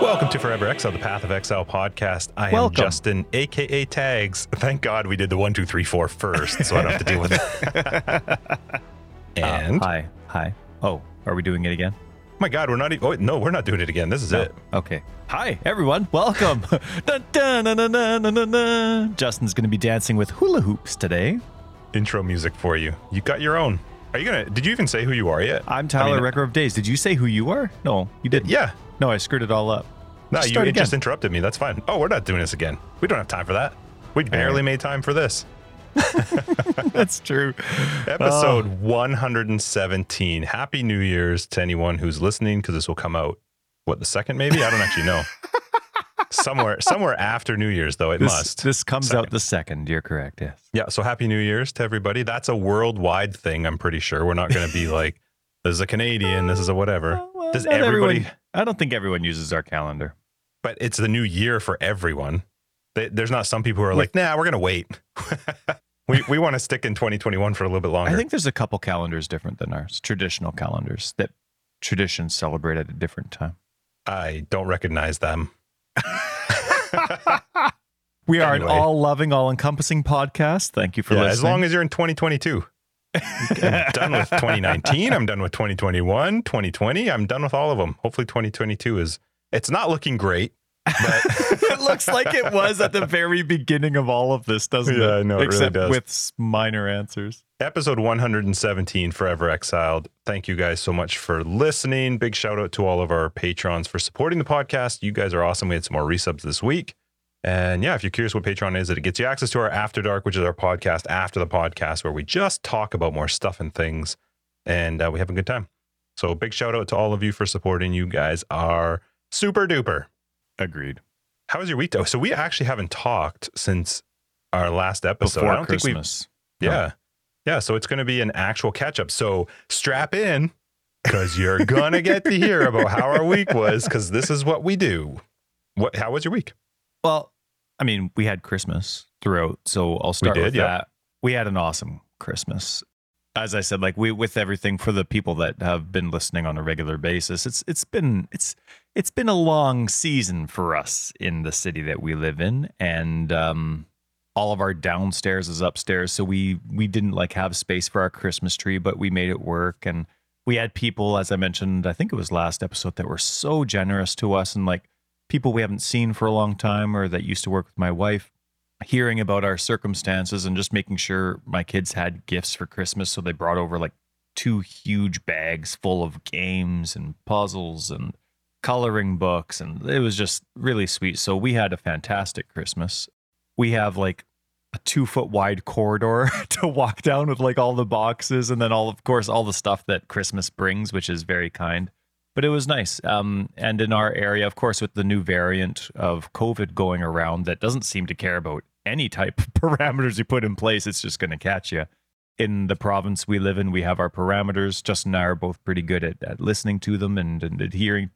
Welcome to Forever Exile, the Path of Exile podcast. I am Justin, aka Tags. Thank God we did the one, two, three, four first, so I don't have to deal with it. and Uh, hi, hi. Oh, are we doing it again? my God, we're not. E- oh no, we're not doing it again. This is it. Okay. Hi, everyone. Welcome. dun, dun, dun, dun, dun, dun, dun, dun. Justin's going to be dancing with hula hoops today. Intro music for you. You got your own. Are you gonna? Did you even say who you are yet? I'm Tyler, I mean, Record of Days. Did you say who you are? No, you didn't. Yeah. No, I screwed it all up. No, Just you it just interrupted me. That's fine. Oh, we're not doing this again. We don't have time for that. We barely right. made time for this. That's true. Episode Oh. 117. Happy New Year's to anyone who's listening because this will come out, what, the second maybe? I don't actually know. somewhere somewhere after New Year's, though, it This, must. this comes Second. out the second. You're correct. Yes. yeah, so Happy New Year's to everybody. That's a worldwide thing, I'm pretty sure. We're not going to be like, this is a Canadian, this is a whatever. Oh, well, Does everybody- everyone- I don't think everyone uses our calendar. But it's the new year for everyone. They, there's not some people who are like, nah, we're going to wait. we we want to stick in 2021 for a little bit longer. I think there's a couple calendars different than ours, traditional calendars that traditions celebrate at a different time. I don't recognize them. We are Anyway. an all loving, all encompassing podcast. Thank you for yeah, listening. as long as you're in 2022. I'm done with 2019. I'm done with 2021, 2020. I'm done with all of them. Hopefully 2022 is it's not looking great, but it looks like it was at the very beginning of all of this, doesn't it? Yeah, I know, it really Except does. with minor answers. episode 117 Forever Exiled. Thank you guys so much for listening. Big shout out to all of our patrons for supporting the podcast. You guys are awesome. We had some more resubs this week. And yeah, if you're curious what Patreon is, it gets you access to our After Dark, which is our podcast after the podcast, where we just talk about more stuff and things, and uh, we have a good time. So big shout out to all of you for supporting. You guys are super duper. Agreed. How was your week though? So we actually haven't talked since our last episode. Before I don't think we've Christmas. yeah. Yeah. So it's going to be an actual catch up. So strap in because you're going to get to hear about how our week was because this is what we do. What, how was your week? Well, I mean, we had Christmas throughout, so I'll start did, with that. We had an awesome Christmas. As I said, like we with everything for the people that have been listening on a regular basis, it's it's been it's it's been a long season for us in the city that we live in, and um, all of our downstairs is upstairs, so we we didn't like have space for our Christmas tree, but we made it work, and we had people, as I mentioned, I think it was last episode, that were so generous to us, and like people we haven't seen for a long time or that used to work with my wife hearing about our circumstances and just making sure my kids had gifts for christmas. So they brought over like two huge bags full of games and puzzles and coloring books and it was just really sweet. So we had a fantastic christmas. We have like a two foot wide corridor to walk down with like all the boxes and then all of course all the stuff that christmas brings which is very kind but it was nice. Um, and in our area, of course, with the new variant of COVID going around that doesn't seem to care about any type of parameters you put in place, it's just going to catch you. In the province we live in, we have our parameters. Justin and I are both pretty good at, at listening to them and, and adhering,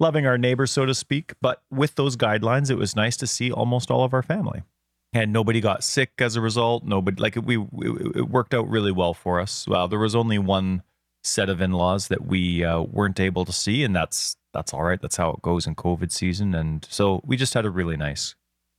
loving our neighbors, so to speak. But with those guidelines, it was nice to see almost all of our family. And nobody got sick as a result. Nobody, like, we, it, it worked out really well for us. Well, there was only one set of in-laws that we uh, weren't able to see and that's that's all right. That's how it goes in covid season and so we just had a really nice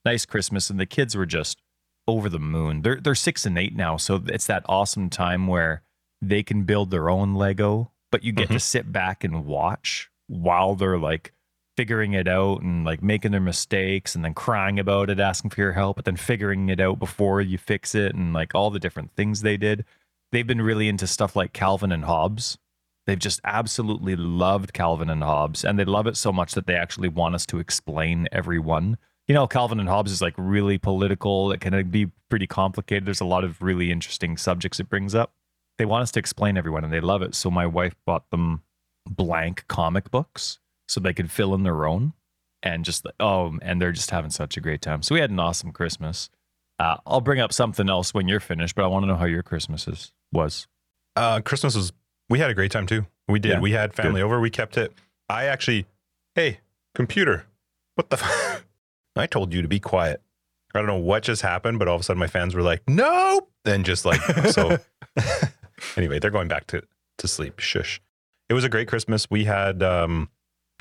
nice christmas and the kids were just over the moon. They're they're 6 and 8 now so it's that awesome time where they can build their own lego but you get to sit back and watch while they're like figuring it out and like making their mistakes and then crying about it asking for your help but then figuring it out before you fix it and like all the different things they did they've been really into stuff like Calvin and Hobbes. They've just absolutely loved Calvin and Hobbes, and they love it so much that they actually want us to explain every one. You know, Calvin and Hobbes is like really political. It can be pretty complicated. There's a lot of really interesting subjects it brings up. They want us to explain everyone, and they love it. So my wife bought them blank comic books so they could fill in their own, and just oh, and they're just having such a great time. So we had an awesome Christmas. Uh, I'll bring up something else when you're finished, but I want to know how your Christmas is, was. Uh, Christmas was, we had a great time too. We did. Yeah, we had family over. We kept it. I actually, hey, computer, what the? F- I told you to be quiet. I don't know what just happened, but all of a sudden my fans were like, nope. Then just like, so anyway, they're going back to, to sleep. Shush. It was a great Christmas. We had, um,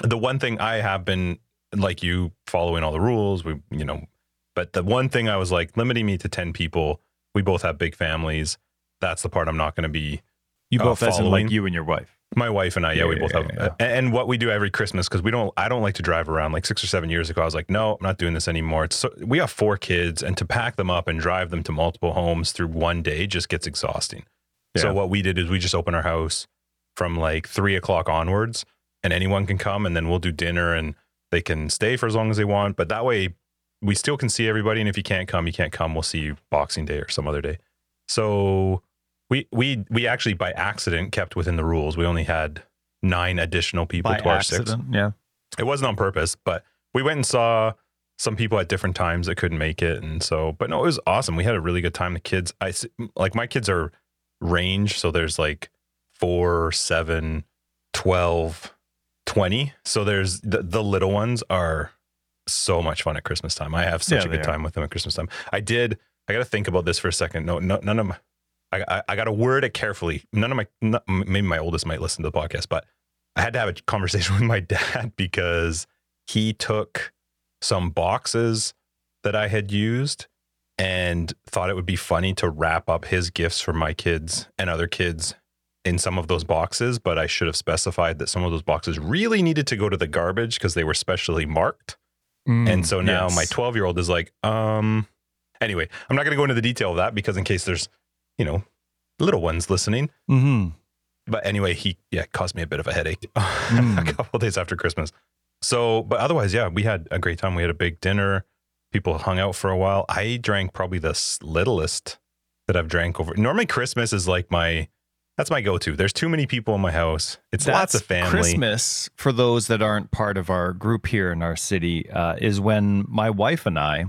the one thing I have been like you following all the rules. We, you know, but the one thing I was like limiting me to 10 people. We both have big families. That's the part I'm not going to be You Uh, both, as in following. like you and your wife. my wife and I, yeah, Yeah, we yeah, both have. yeah. And, and what we do every Christmas because we don't. I don't like to drive around. Like six or seven years ago, I was like, no, I'm not doing this anymore. It's so, we have four kids, and to pack them up and drive them to multiple homes through one day just gets exhausting. So what we did is we just open our house from like three o'clock onwards, and anyone can come, and then we'll do dinner, and they can stay for as long as they want. But that way, we still can see everybody. And if you can't come, you can't come. We'll see you Boxing Day or some other day. So we we we actually by accident kept within the rules. We only had nine additional people By to our six. accident. Yeah. It wasn't on purpose, but we went and saw some people at different times that couldn't make it, and so. But no, it was awesome. We had a really good time. The kids, I like my kids are range, so there's like four, seven, 12, 20. So there's the, the little ones are so much fun at Christmas time. I have such Yeah, a good are. time with them at Christmas time. I did. I got to think about this for a second. No, no none of my. I, I, I got to word it carefully. None of my, not, maybe my oldest might listen to the podcast, but I had to have a conversation with my dad because he took some boxes that I had used and thought it would be funny to wrap up his gifts for my kids and other kids in some of those boxes. But I should have specified that some of those boxes really needed to go to the garbage because they were specially marked. And so now Mm, yes. my 12 year old is like, um, anyway, I'm not going to go into the detail of that because in case there's, you know, little ones listening. Mhm. But anyway, he, yeah, caused me a bit of a headache Mm. a couple days after Christmas. So, but otherwise, yeah, we had a great time. We had a big dinner. People hung out for a while. I drank probably the littlest that I've drank over. Normally, Christmas is like my, that's my go to. There's too many people in my house. It's lots of family. Christmas, for those that aren't part of our group here in our city, uh, is when my wife and I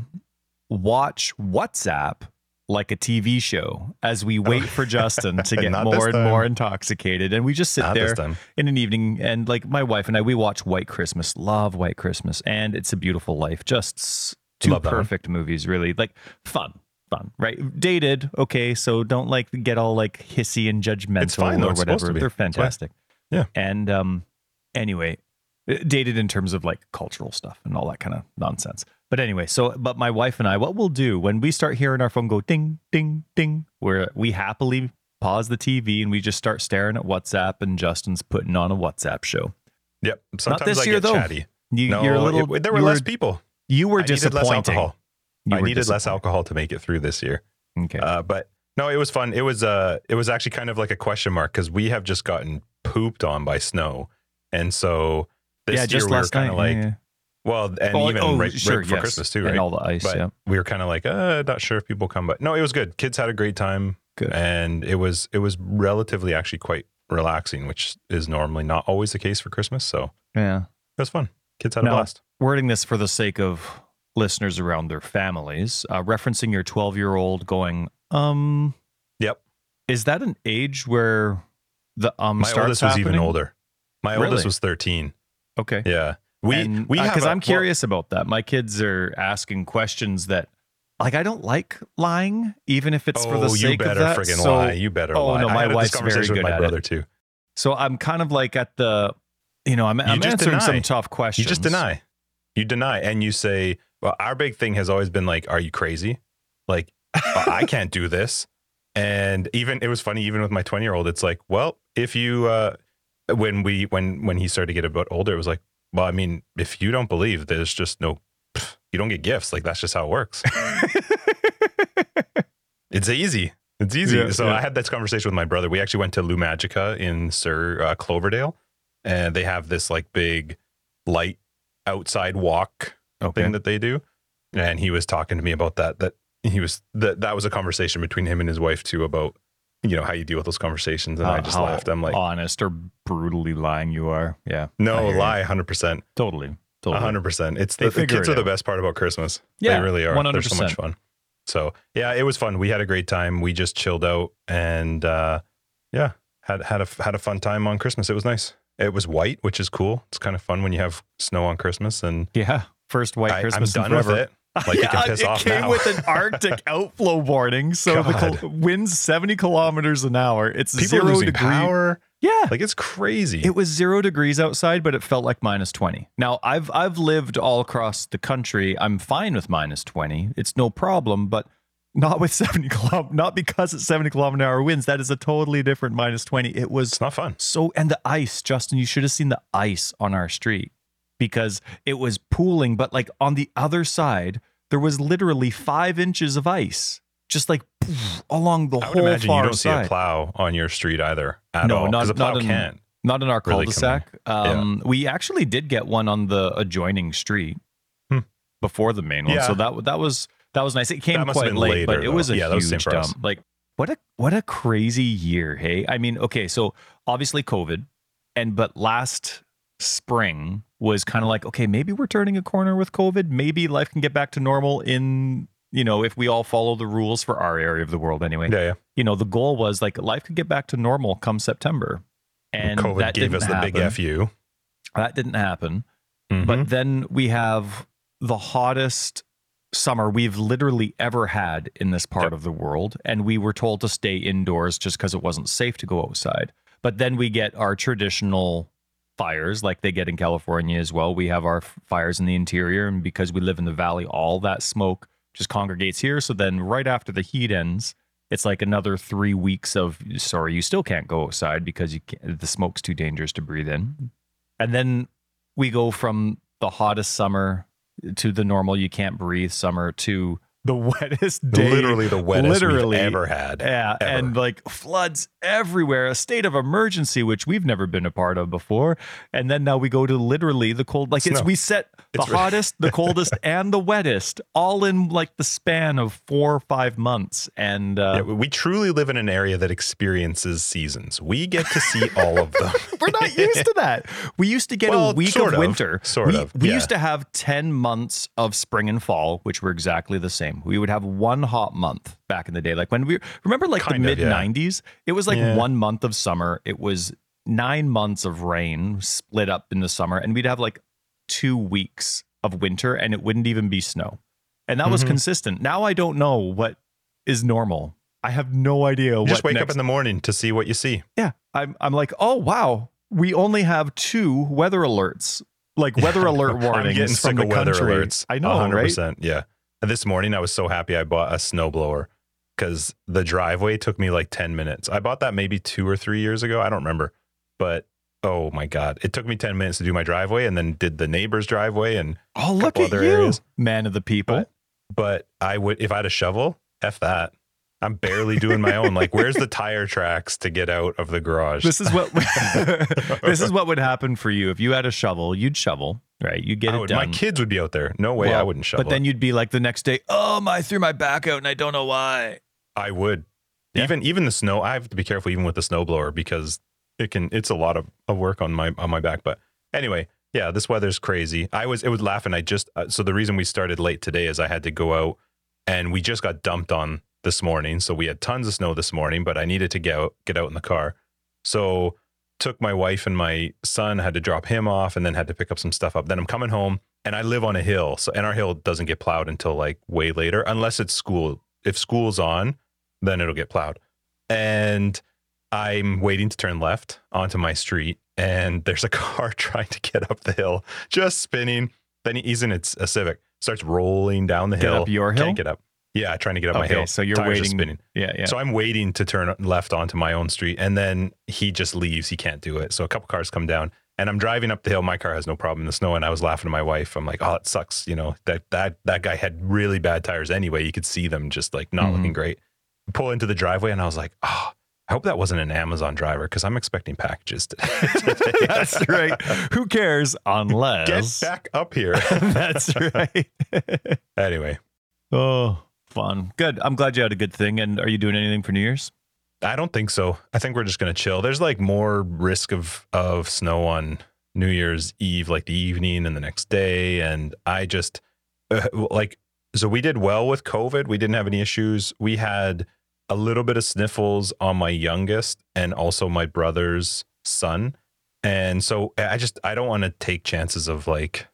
watch WhatsApp like a TV show as we wait for Justin to get more and more intoxicated. And we just sit Not there in an evening and like my wife and I, we watch White Christmas, love White Christmas, and It's a Beautiful Life. Just two Love perfect movies, really. Like fun. Fun, right? Dated, okay. So don't like get all like hissy and judgmental fine, though. or It's whatever. They're It's fantastic. Yeah. And um, anyway, uh, dated in terms of like cultural stuff and all that kind of nonsense. But anyway, so but my wife and I, what we'll do when we start hearing our phone go ding, ding, ding, where we happily pause the TV and we just start staring at WhatsApp and Justin's putting on a WhatsApp show. Yep. Sometimes this I year, get though. chatty. You, No, you're a little. it- there were less people. You were I needed less alcohol. You I needed less alcohol to make it through this year. Okay. Uh, but no, it was fun. It was uh, it was actually kind of like a question mark because we have just gotten pooped on by snow, and so this yeah, year we were kind of like, yeah, yeah. Well, and even oh, right, sure, right before yes. Christmas too, and right? all the ice. but yeah. we were kind of like, uh, not sure if people come, but no, it was good. Kids had a great time, Good. and it was it was relatively actually quite relaxing, which is normally not always the case for Christmas. So Yeah. it was fun. Kids had a blast. wording this for the sake of listeners around their families, uh, referencing your 12 year old going, um, Yep. is that an age where the um My oldest was even older. My Really? oldest was thirteen. Okay. Yeah. We we have because I'm well, curious about that. My kids are asking questions that, like, I don't like lying, even if it's for the oh, you sake better of that. friggin' so, lie. You better Oh, lie. no, my wife's very good with my at brother it. too. so I'm kind of like at the, you know, I'm, I'm just answering some tough questions. You just deny. You deny, and you say, "Well, our big thing has always been like, are you crazy? Like, "Uh, I can't do this." And even it was funny, even with my twenty year old, it's like, well, if you uh, when we when when he started to get a bit older, it was like, well, I mean, if you don't believe, there's just no, you don't get gifts. Like that's just how it works. It's easy. It's easy. Yeah, so yeah. I had this conversation with my brother. We actually went to Lumagica in Sir uh, Cloverdale, and they have this like big light outside walk Okay. thing that they do. And he was talking to me about that. That he was that that was a conversation between him and his wife too about you know how you deal with those conversations. And I just laughed. I'm like, honest or brutally lying you are. Yeah. No lie, hundred percent, Totally. Totally. hundred percent. It's the, the kids it are the best part about Christmas. Yeah, they really are. They're so 100%. much fun. So yeah, it was fun. We had a great time. We just chilled out and uh, yeah, had had a had a fun time on Christmas. It was nice. It was white, which is cool. It's kind of fun when you have snow on Christmas, and Yeah. First white I, I'm Christmas in done with it. Like piss it off came now. with an Arctic outflow warning, so the God. col- winds 70 kilometers an hour. It's People zero losing degree. power. Yeah. Like it's crazy. It was zero degrees outside, but it felt like minus 20. Now, I've I've lived all across the country. I'm fine with minus 20. It's no problem, but not with 70 kilometer, not because it's 70 kilometer an hour winds. That is a totally different minus 20. It was it's not fun. so, and the ice, Justin, you should have seen the ice on our street because it was pooling, but like on the other side, there was literally five inches of ice, just like poof, along the I would whole imagine you don't see a plow on your street either at No, all. 'cause not- a plow not in- can't. Not in our really cul-de-sac. Um, We actually did get one on the adjoining street Hmm. before the main one, Yeah. so that that was that was nice. It came That must have quite late, but later, it was a Yeah, huge dump. Like what a what a crazy year, hey? I mean, okay, so obviously COVID, and but last spring was kind of like, okay, maybe we're turning a corner with COVID. Maybe life can get back to normal in you know if we all follow the rules for our area of the world anyway Yeah, yeah. you know, the goal was like life could get back to normal come September. And COVID that gave us the big fu. That didn't happen. Mhm. But then we have the hottest summer we've literally ever had in this part Yep. of the world. And we were told to stay indoors just because it wasn't safe to go outside. But then we get our traditional fires like they get in California as well. We have our fires in the interior. And because we live in the valley, all that smoke just congregates here. So then right after the heat ends, it's like another three weeks of sorry, you still can't go outside because the smoke's too dangerous to breathe in. And then we go from the hottest summer to the normal you can't breathe summer to the wettest day. literally the wettest literally, we've ever had. Yeah, ever. and like floods everywhere, a state of emergency which we've never been a part of before. And then now we go to literally the cold like it's we set the It's hottest, the coldest and the wettest all in like the span of 4 or 5 months and uh Yeah, we truly live in an area that experiences seasons. We get to see all of them. We're not used to that. We used to get Well, a week of of, winter. sort we, of, We yeah. used to have 10 months of spring and fall, which were exactly the same. We would have one hot month back in the day. Like when we remember like Kind the mid yeah. 90s, it was like Yeah. one month of summer. It was nine months of rain split up in the summer, and we'd have like two weeks of winter, and it wouldn't even be snow. And that was Mhm. consistent. Now I don't know what is normal. I have no idea You what just wake next up in the morning to see what you see. yeah, I'm I'm like, oh wow, we only have two weather alerts, like weather alert warnings from the weather country. alerts. I know, right? 100%. Yeah. This morning, I was so happy I bought a snowblower because the driveway took me like 10 minutes. I bought that maybe two or three years ago. I don't remember. But oh my God, it took me 10 minutes to do my driveway and then did the neighbor's driveway. And, Oh, look at other you, areas. man of the people. but, but I would, if I had a shovel, F that. I'm barely doing my own. Like, where's the tire tracks to get out of the garage? this is what this is what would happen for you if you had a shovel. You'd shovel, right? You get I it would- done. my kids would be out there. No way I Well, wouldn't shovel. But then you'd be like the next day, oh, my, I threw my back out and I don't know why. I would. Yeah. Even even the snow, I have to be careful even with the snowblower because it can it's a lot of, of work on my on my back. But anyway, yeah, this weather's crazy. I was it was laughing. I just uh, so the reason we started late today is I had to go out and we just got dumped on this morning. So we had tons of snow this morning, but I needed to get out get out in the car. So took my wife and my son, had to drop him off and then had to pick up some stuff up. Then I'm coming home and I live on a hill. So and our hill doesn't get plowed until like way later unless it's school. If school's on, then it'll get plowed. And I'm waiting to turn left onto my street, and there's a car trying to get up the hill, just spinning. Then he's in its a Civic, starts rolling down the Get hill. up your hill? Can't get up. Yeah, trying to get up my okay, hill. so you're Tires waiting. spinning. Yeah, yeah. So I'm waiting to turn left onto my own street, and then he just leaves. He can't do it. So a couple cars come down, and I'm driving up the hill. My car has no problem in the snow, and I was laughing to my wife. I'm like, "Oh, it sucks." You know that that that guy had really bad tires anyway. You could see them just like not Mhm. looking great. Pull into the driveway, and I was like, "Oh, I hope that wasn't an Amazon driver because I'm expecting packages today." That's right. Who cares unless Get unless back up here. That's right. anyway, oh, fun. Good. I'm glad you had a good thing. And are you doing anything for New Year's? I don't think so. I think we're just gonna chill. There's like more risk of of snow on New Year's Eve, like the evening and the next day, and I just uh, like so we did well with COVID. We didn't have any issues. We had a little bit of sniffles on my youngest and also my brother's son, and so I just I don't want to take chances of like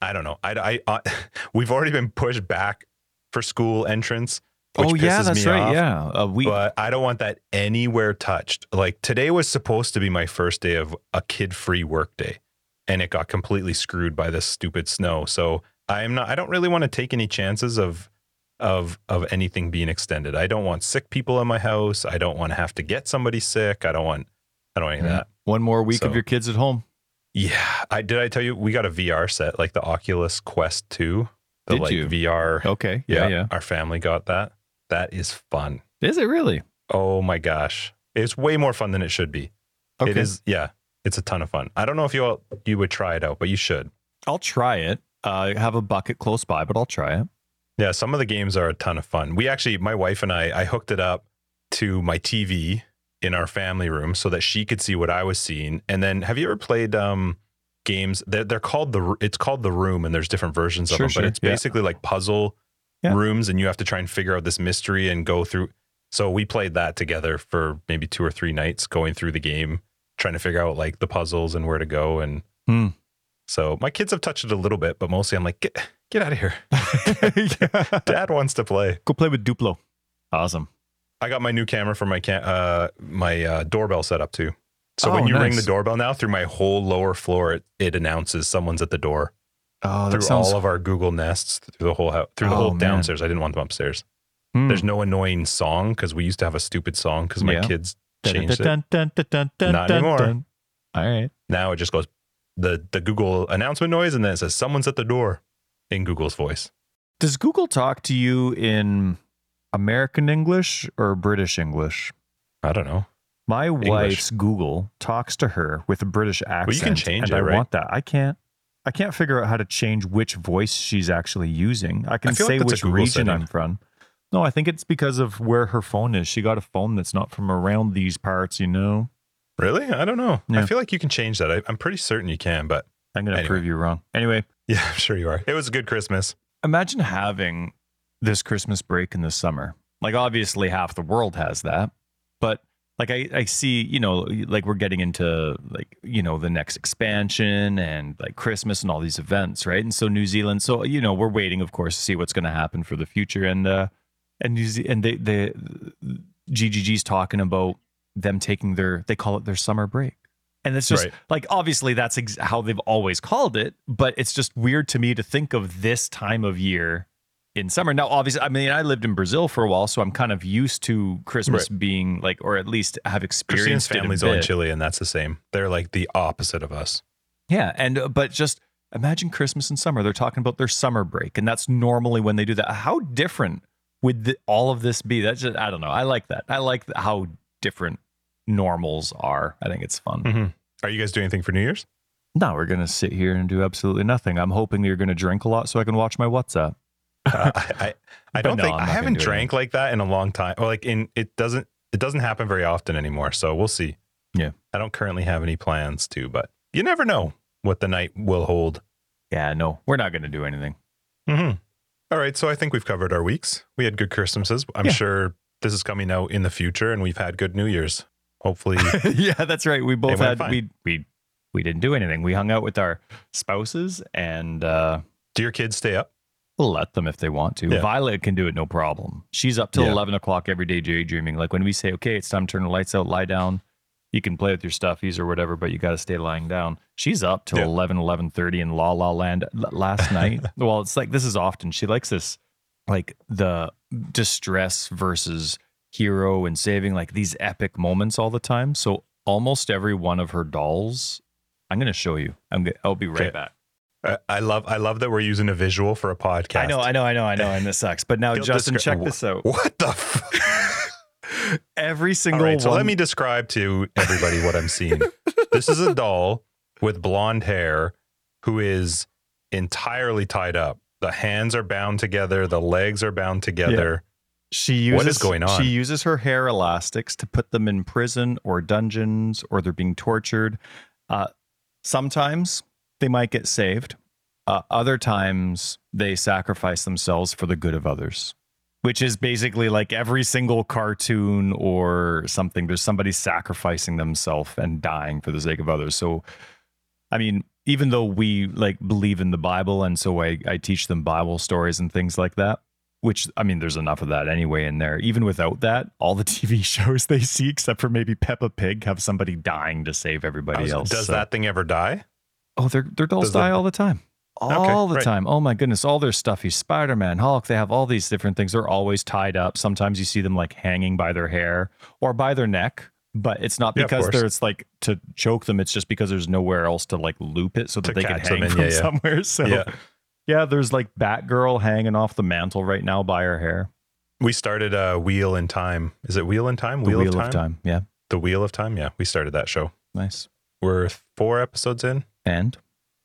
I don't know. I I, I we've already been pushed back for school entrance. Which oh yeah, that's me right. off. Yeah, uh, we But I don't want that anywhere touched. Like today was supposed to be my first day of a kid-free work day, and it got completely screwed by this stupid snow. So I'm not. I don't really want to take any chances of of of anything being extended. I don't want sick people in my house. I don't want to have to get somebody sick. I don't want. I don't want any of that. one more week So- of your kids at home. Yeah, I did. I tell you, we got a VR set, like the Oculus Quest Two. The Did like you? VR. Okay, yeah, yeah, yeah. Our family got that. That is fun. Is it really? Oh my gosh, it's way more fun than it should be. Okay. It is. Yeah, it's a ton of fun. I don't know if you all, you would try it out, but you should. I'll try it. Uh, I have a bucket close by, but I'll try it. Yeah, some of the games are a ton of fun. We actually, my wife and I, I hooked it up to my TV in our family room so that she could see what I was seeing. And then, have you ever played um, games? They're, they're called the. It's called the Room, and there's different versions of Sure, them. sure, But it's yeah. basically like puzzle Yeah. rooms, and you have to try and figure out this mystery and go through. So we played that together for maybe two or three nights, going through the game, trying to figure out like the puzzles and where to go. And Hmm. so my kids have touched it a little bit, but mostly I'm like, get get out of here. Dad wants to play. Go play with Duplo. Awesome. I got my new camera for my cam- uh, my uh, doorbell set up too. So when Oh, you ring the doorbell now, through my whole lower floor, it, it announces someone's at the door. Oh, through all of our Google Nests, through the whole house, through the Oh, whole man. downstairs. I didn't want them upstairs. Hmm. There's no annoying song because we used to have a stupid song because my Yeah. kids changed it. Not Not anymore. All right. Now it just goes the the Google announcement noise, and then it says someone's at the door in Google's voice. Does Google talk to you in American English or British English? I don't know. My wife's Google talks to her with a British accent. you can change and it, I right? want that. I can't. I can't figure out how to change which voice she's actually using. I can I say like which region setting. I'm from. No, I think it's because of where her phone is. She got a phone that's not from around these parts, you know. Really? I don't know. Yeah. I feel like you can change that. I, I'm pretty certain you can, but I'm going to Anyway. prove you wrong. Anyway, yeah, I'm sure you are. It was a good Christmas. imagine having this Christmas break in the summer. Like obviously half the world has that, like I, I see, you know, like we're getting into like, you know, the next expansion and like Christmas and all these events, right? And so New Zealand, so you know, we're waiting, of course, to see what's going to happen for the future. And uh, and New Ze- and they the GGG's talking about them taking their they call it their summer break. And it's just Right. like obviously that's ex- how they've always called it, but it's just weird to me to think of this time of year in summer. Now, obviously, I mean, I lived in Brazil for a while, so I'm kind of used to Christmas being like, or at least have Christine's experienced a family's all in. Chile, and that's the same. They're like the opposite of us. Yeah, and uh, but just imagine Christmas and summer. They're talking about their summer break, and that's normally when they do that. How different would the, all of this be? That's just I don't know. I like that. I like how different normals are. I think it's fun. hmm Are you guys doing anything for New Year's? No, we're gonna sit here and do absolutely nothing. I'm hoping you're gonna drink a lot so I can watch my WhatsApp. Uh, I, I, don't no, think I'm I haven't drank like that in a long time. Or like in it doesn't it doesn't happen very often anymore. So we'll see. Yeah. I don't currently have any plans to, but you never know what the night will hold. Yeah, no, we're not gonna do anything. hmm All right. So I think we've covered our weeks. We had good Christmases. I'm Yeah. sure this is coming out in the future, and we've had good New Year's. Hopefully, yeah, that's right. We both had fine. we we we didn't do anything. We hung out with our spouses and uh do your kids stay up? We'll let them if they want to. Yeah. Violet can do it no problem. She's up till Yeah. eleven o'clock every day daydreaming. Like when we say, Okay, it's time to turn the lights out, lie down. You can play with your stuffies or whatever, but you gotta stay lying down. She's up till Yeah. 11, 11.30 in La La Land last night. well, it's like this is often. She likes this like the distress versus hero and saving like these epic moments all the time. So almost every one of her dolls, I'm gonna show you. I'm I'll be right Okay. back. I, love I love that we're using a visual for a podcast. I know, I know, I know, I know, and this sucks. But now, You'll Justin, descri- check this out. What the? F- Every All single right, so one. let me describe to everybody what I'm seeing. this is a doll with blonde hair who is entirely tied up. The hands are bound together, the legs are bound together. she uses What is going on? She uses her hair elastics to put them in prison or dungeons, or they're being tortured. Uh, sometimes they might get saved. Uh, other times they sacrifice themselves for the good of others, which is basically like every single cartoon or something. There's somebody sacrificing themselves and dying for the sake of others. So, I mean, even though we like believe in the Bible, and so I, I teach them Bible stories and things like that. which I mean, there's enough of that anyway in there. Even without that, all the TV shows they see, except for maybe Peppa Pig, have somebody dying to save everybody Was- else. Does So- that thing ever die? Oh, their their dolls Does die all the time. All the right. time. Oh my goodness. All their stuffy Spider Man, Hulk, they have all these different things. They're always tied up. Sometimes you see them like hanging by their hair or by their neck, but it's not Yeah, of because course. they're like to choke them. It's just because there's nowhere else to like loop it so that To they can catch them hang in, from yeah, yeah. somewhere. So Yeah. yeah. there's like Batgirl hanging off the mantle right now by her hair. We started uh, Wheel in Time. Is it Wheel in Time? The Wheel, of, time. Yeah. The Wheel of Time. Yeah, we started that show. Nice. We're four episodes in. And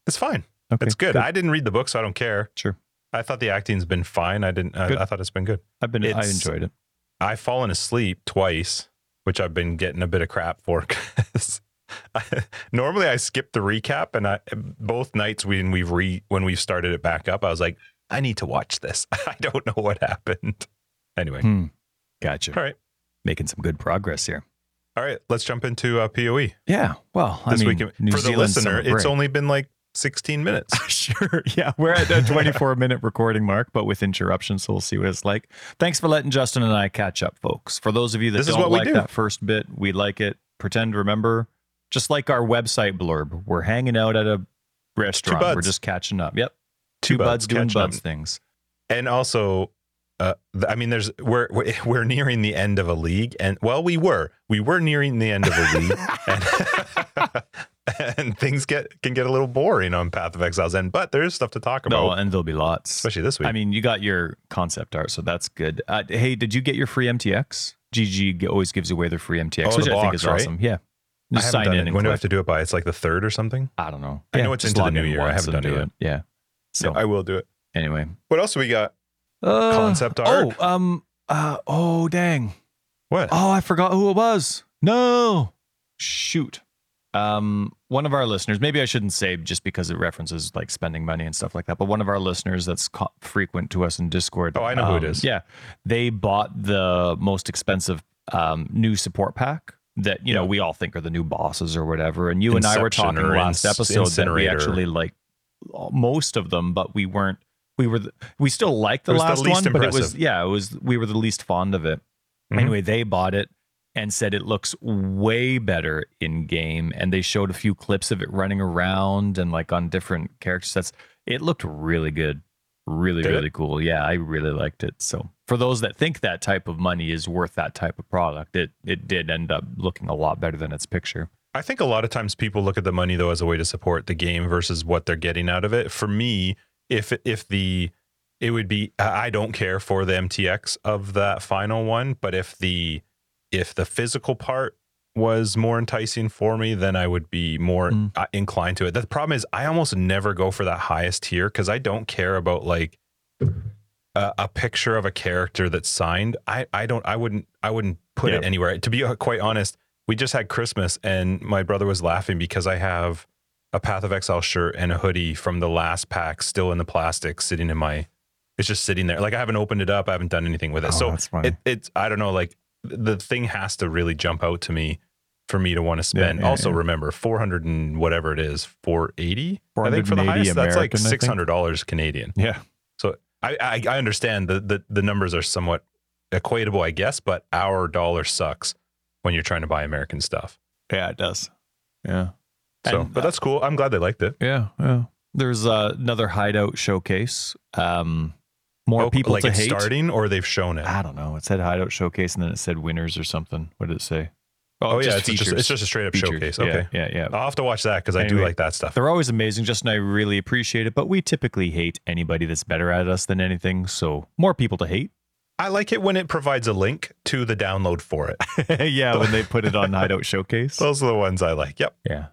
It's fine. okay. it's good. I didn't read the book, so I don't care. Sure. I thought the acting's been fine. I didn't. I, I thought it's been good. I've been I enjoyed it. I've fallen asleep twice, which I've been getting a bit of crap for. I, normally, I skip the recap, and I both nights when we've re when we've started it back up, I was like, I need to watch this. I don't know what happened. Anyway, Hmm. Gotcha. all right, Making some good progress here. All right. Let's jump into uh, Poe Yeah. Well, I this mean, week. New For the listener, it's only been like 16 minutes. sure. Yeah. We're at a 24 minute recording mark, but with interruptions. So we'll see what it's like. Thanks for letting Justin and I catch up, folks. For those of you that This don't like do. that first bit, we like it. Pretend, remember, just like our website blurb, we're hanging out at a restaurant. We're just catching up. Yep. Two Two, buds, buds doing catching up. buds things. and also uh i mean there's we're we're- nearing the end of a league and well we were we were nearing the end of a league and, and things get can get a little boring on path of exiles end but there is stuff to talk about No, and there'll be lots. especially this week I mean, you got your concept art, so that's good. Uh, hey, did you get your free MTX? GG always gives away their free MTX, Oh, which I think box, is right? awesome. Yeah. I Just haven't sign done in it. and when do i have to do it by it's like the third or something I don't know. I know it's into the new year. I haven't done it Yet. Yeah. So i will do it anyway, what else do we got uh, Concept art? Oh, um, uh, oh, dang. what Oh, I forgot who it was. No, shoot. Um, one of our listeners. Maybe I shouldn't say just because it references like spending money and stuff like that. But one of our listeners that's co- frequent to us in Discord. Oh, I know who it um. Yeah, they bought the most expensive um, new support pack that you know Yeah. we all think are the new bosses or whatever. And you and I were Inception talking last Ins- episode that we actually like most of them, but we weren't. We were. The, we still liked the It the last least one, but it was yeah, it was. We were the least fond of it. Mhm. Anyway, they bought it and said it looks way better in game. And they showed a few clips of it running around and like on different character sets. It looked really good. Really, Did it? really cool. Yeah, I really liked it. So for those that think that type of money is worth that type of product, it it did end up looking a lot better than its picture. I think a lot of times people look at the money though as a way to support the game versus what they're getting out of it. For me, if if the it would be I don't care for the MTX of that final one, but if the if the physical part was more enticing for me, then I would be more Mm. uh, inclined to it. The problem is I almost never go for that highest tier because I don't care about like a, a picture of a character that's signed. I I don't I wouldn't I wouldn't put it anywhere. To be uh, quite honest, we just had Christmas and my brother was laughing because I have a Path of Exile shirt and a hoodie from the last pack still in the plastic sitting in my it's just sitting there. Like I haven't opened it up, I haven't done anything with it. Oh, so that's it, it's I don't know, like the thing has to really jump out to me for me to want to spend. yeah, also yeah. remember 400 and whatever it is, 480. I think for the 480 highest that's like American, I think. $600 Canadian. Yeah. So I, I, I understand the, the the numbers are somewhat equatable, I guess, but our dollar sucks when you're trying to buy American stuff. Yeah, it does. Yeah. So, And, but that's cool. I'm glad they liked it. Yeah, yeah. There's uh, another hideout showcase. Um, more Oh, people like to it's hate. starting, or they've shown it. I don't know. It said hideout showcase, and then it said winners or something. What did it say? Oh, yeah, it's just, it's just a straight up Features. showcase. Okay, Yeah, yeah. I'll have to watch that because I do like that stuff. They're always amazing. Justin and I really appreciate it, but we typically hate anybody that's better at us than anything. So more people to hate. I like it when it provides a link to the download for it. yeah, when they put it on Hideout Showcase. Those are the ones I like. Yep. Yeah.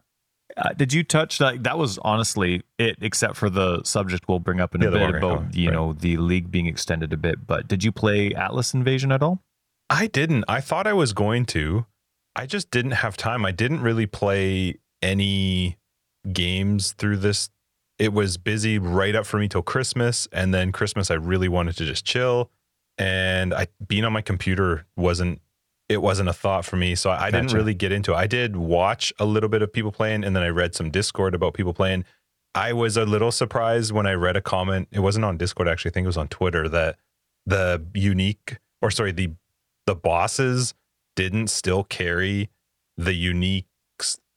Uh, did you touch that? That was honestly it, except for the subject we'll bring up in a bit about you right. know the league being extended a bit. But did you play Atlas Invasion at all? I didn't. I thought I was going to. I just didn't have time. I didn't really play any games through this. It was busy right up for me till Christmas, and then Christmas I really wanted to just chill, and I being on my computer wasn't. It wasn't a thought for me, so I, I didn't really get into it. I did watch a little bit of people playing, and then I read some Discord about people playing. I was a little surprised when I read a comment. It wasn't on Discord actually. I think it was on Twitter that the unique or sorry, the the bosses didn't still carry the unique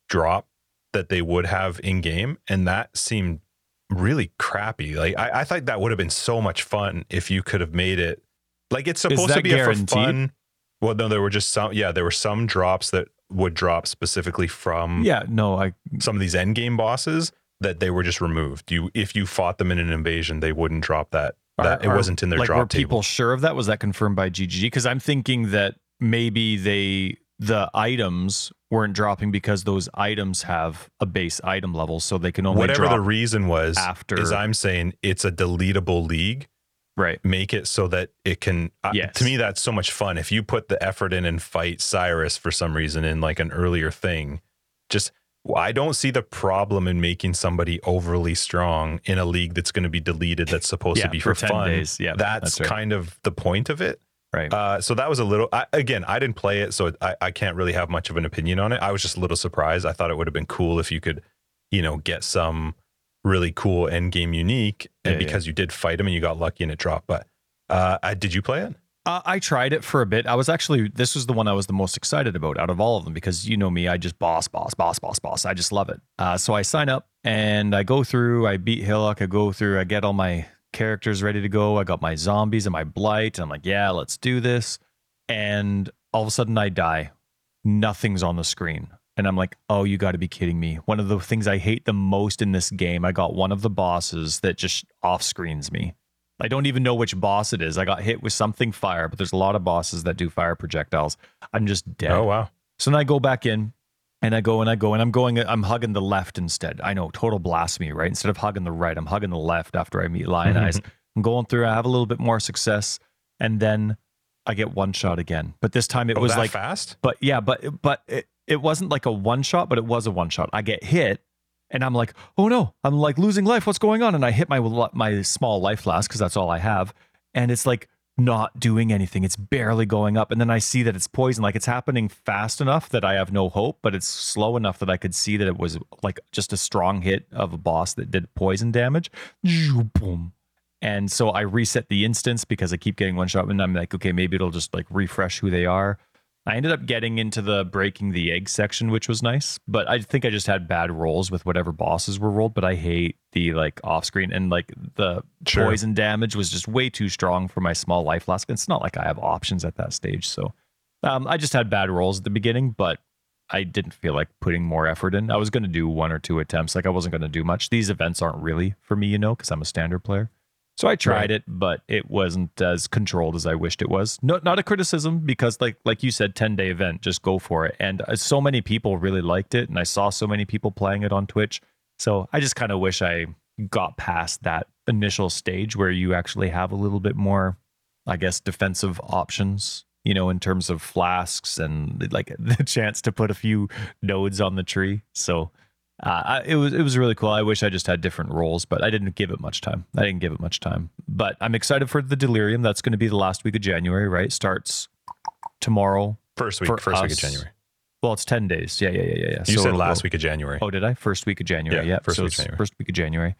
drop that they would have in game, and that seemed really crappy. Like I, I thought that would have been so much fun if you could have made it like it's supposed to be a for fun. Well, no, there were just some. Yeah, there were some drops that would drop specifically from Yeah, no, I some of these end game bosses that they were just removed. You if you fought them in an invasion, they wouldn't drop that. That it Are- wasn't in their like, drop were table. people sure of that? Was that confirmed by GGG? Because I'm thinking that maybe they the items weren't dropping because those items have a base item level, so they can only Whatever the reason was, after. is I'm saying it's a deletable league. Right. Make it so that it can. uh, Yes. to me, that's so much fun. If you put the effort in and fight Sirus for some reason in like an earlier thing, just I don't see the problem in making somebody overly strong in a league that's going to be deleted. That's supposed Yeah, to be for, 10 fun. days. Yeah, that's, that's right. kind of the point of it. Right. Uh, so that was a little. I, again, I didn't play it, so I, I can't really have much of an opinion on it. I was just a little surprised. I thought it would have been cool if you could, you know, get some really cool end game unique, and Yeah, yeah. because you did fight him and you got lucky and it dropped. But uh, I, did you play it? Uh, I tried it for a bit. I was actually this was the one I was the most excited about out of all of them because you know me, I just boss, boss, boss, boss, boss. I just love it. Uh, so I sign up and I go through. I beat Hillock. I go through. I get all my characters ready to go. I got my zombies and my blight. And I'm like, yeah, let's do this. And all of a sudden, I die. Nothing's on the screen. And I'm like, oh, you got to be kidding me. One of the things I hate the most in this game, I got one of the bosses that just off screens me. I don't even know which boss it is. I got hit with something fire, but there's a lot of bosses that do fire projectiles. I'm just dead. Oh wow! So then I go back in and I go and I go and I'm going, I'm hugging the left instead. I know, total blasphemy, right? Instead of hugging the right, I'm hugging the left after I meet Lioneye's. I'm going through, I have a little bit more success. And then I get one shot again. But this time it Oh, was that like, fast. but yeah, but but it, it wasn't like a one shot, but it was a one shot. I get hit, and I'm like, oh no, I'm like losing life. What's going on? And I hit my my small life flask because that's all I have, and it's like not doing anything. It's barely going up, and then I see that it's poison. Like it's happening fast enough that I have no hope, but it's slow enough that I could see that it was like just a strong hit of a boss that did poison damage. Boom. And so I reset the instance because I keep getting one shot, and I'm like, okay, maybe it'll just like refresh who they are. I ended up getting into the breaking the egg section, which was nice, but I think I just had bad rolls with whatever bosses were rolled. But I hate the like off screen and like the Sure. poison damage was just way too strong for my small life flask. It's not like I have options at that stage. So um, I just had bad rolls at the beginning, but I didn't feel like putting more effort in. I was going to do one or two attempts. Like I wasn't going to do much. These events aren't really for me, you know, because I'm a standard player. So I tried Right. it, but it wasn't as controlled as I wished it was. No, not a criticism because, like, like you said, ten day event, just go for it. And uh, so many people really liked it, and I saw so many people playing it on Twitch. So I just kind of wish I got past that initial stage where you actually have a little bit more, I guess, defensive options. You know, in terms of flasks and like the chance to put a few nodes on the tree. So uh, I- it was it was really cool. I wish I just had different rolls, but I didn't give it much time. I didn't give it much time. But I'm excited for the Delirium. That's going to be the last week of January, right? Starts tomorrow. First week, first week of January. Well, it's ten days. Yeah, yeah, yeah, yeah. yeah. You So said last go- week of January. Oh, did I? First week of January. Yeah, Yeah, first so week of January. First week of January.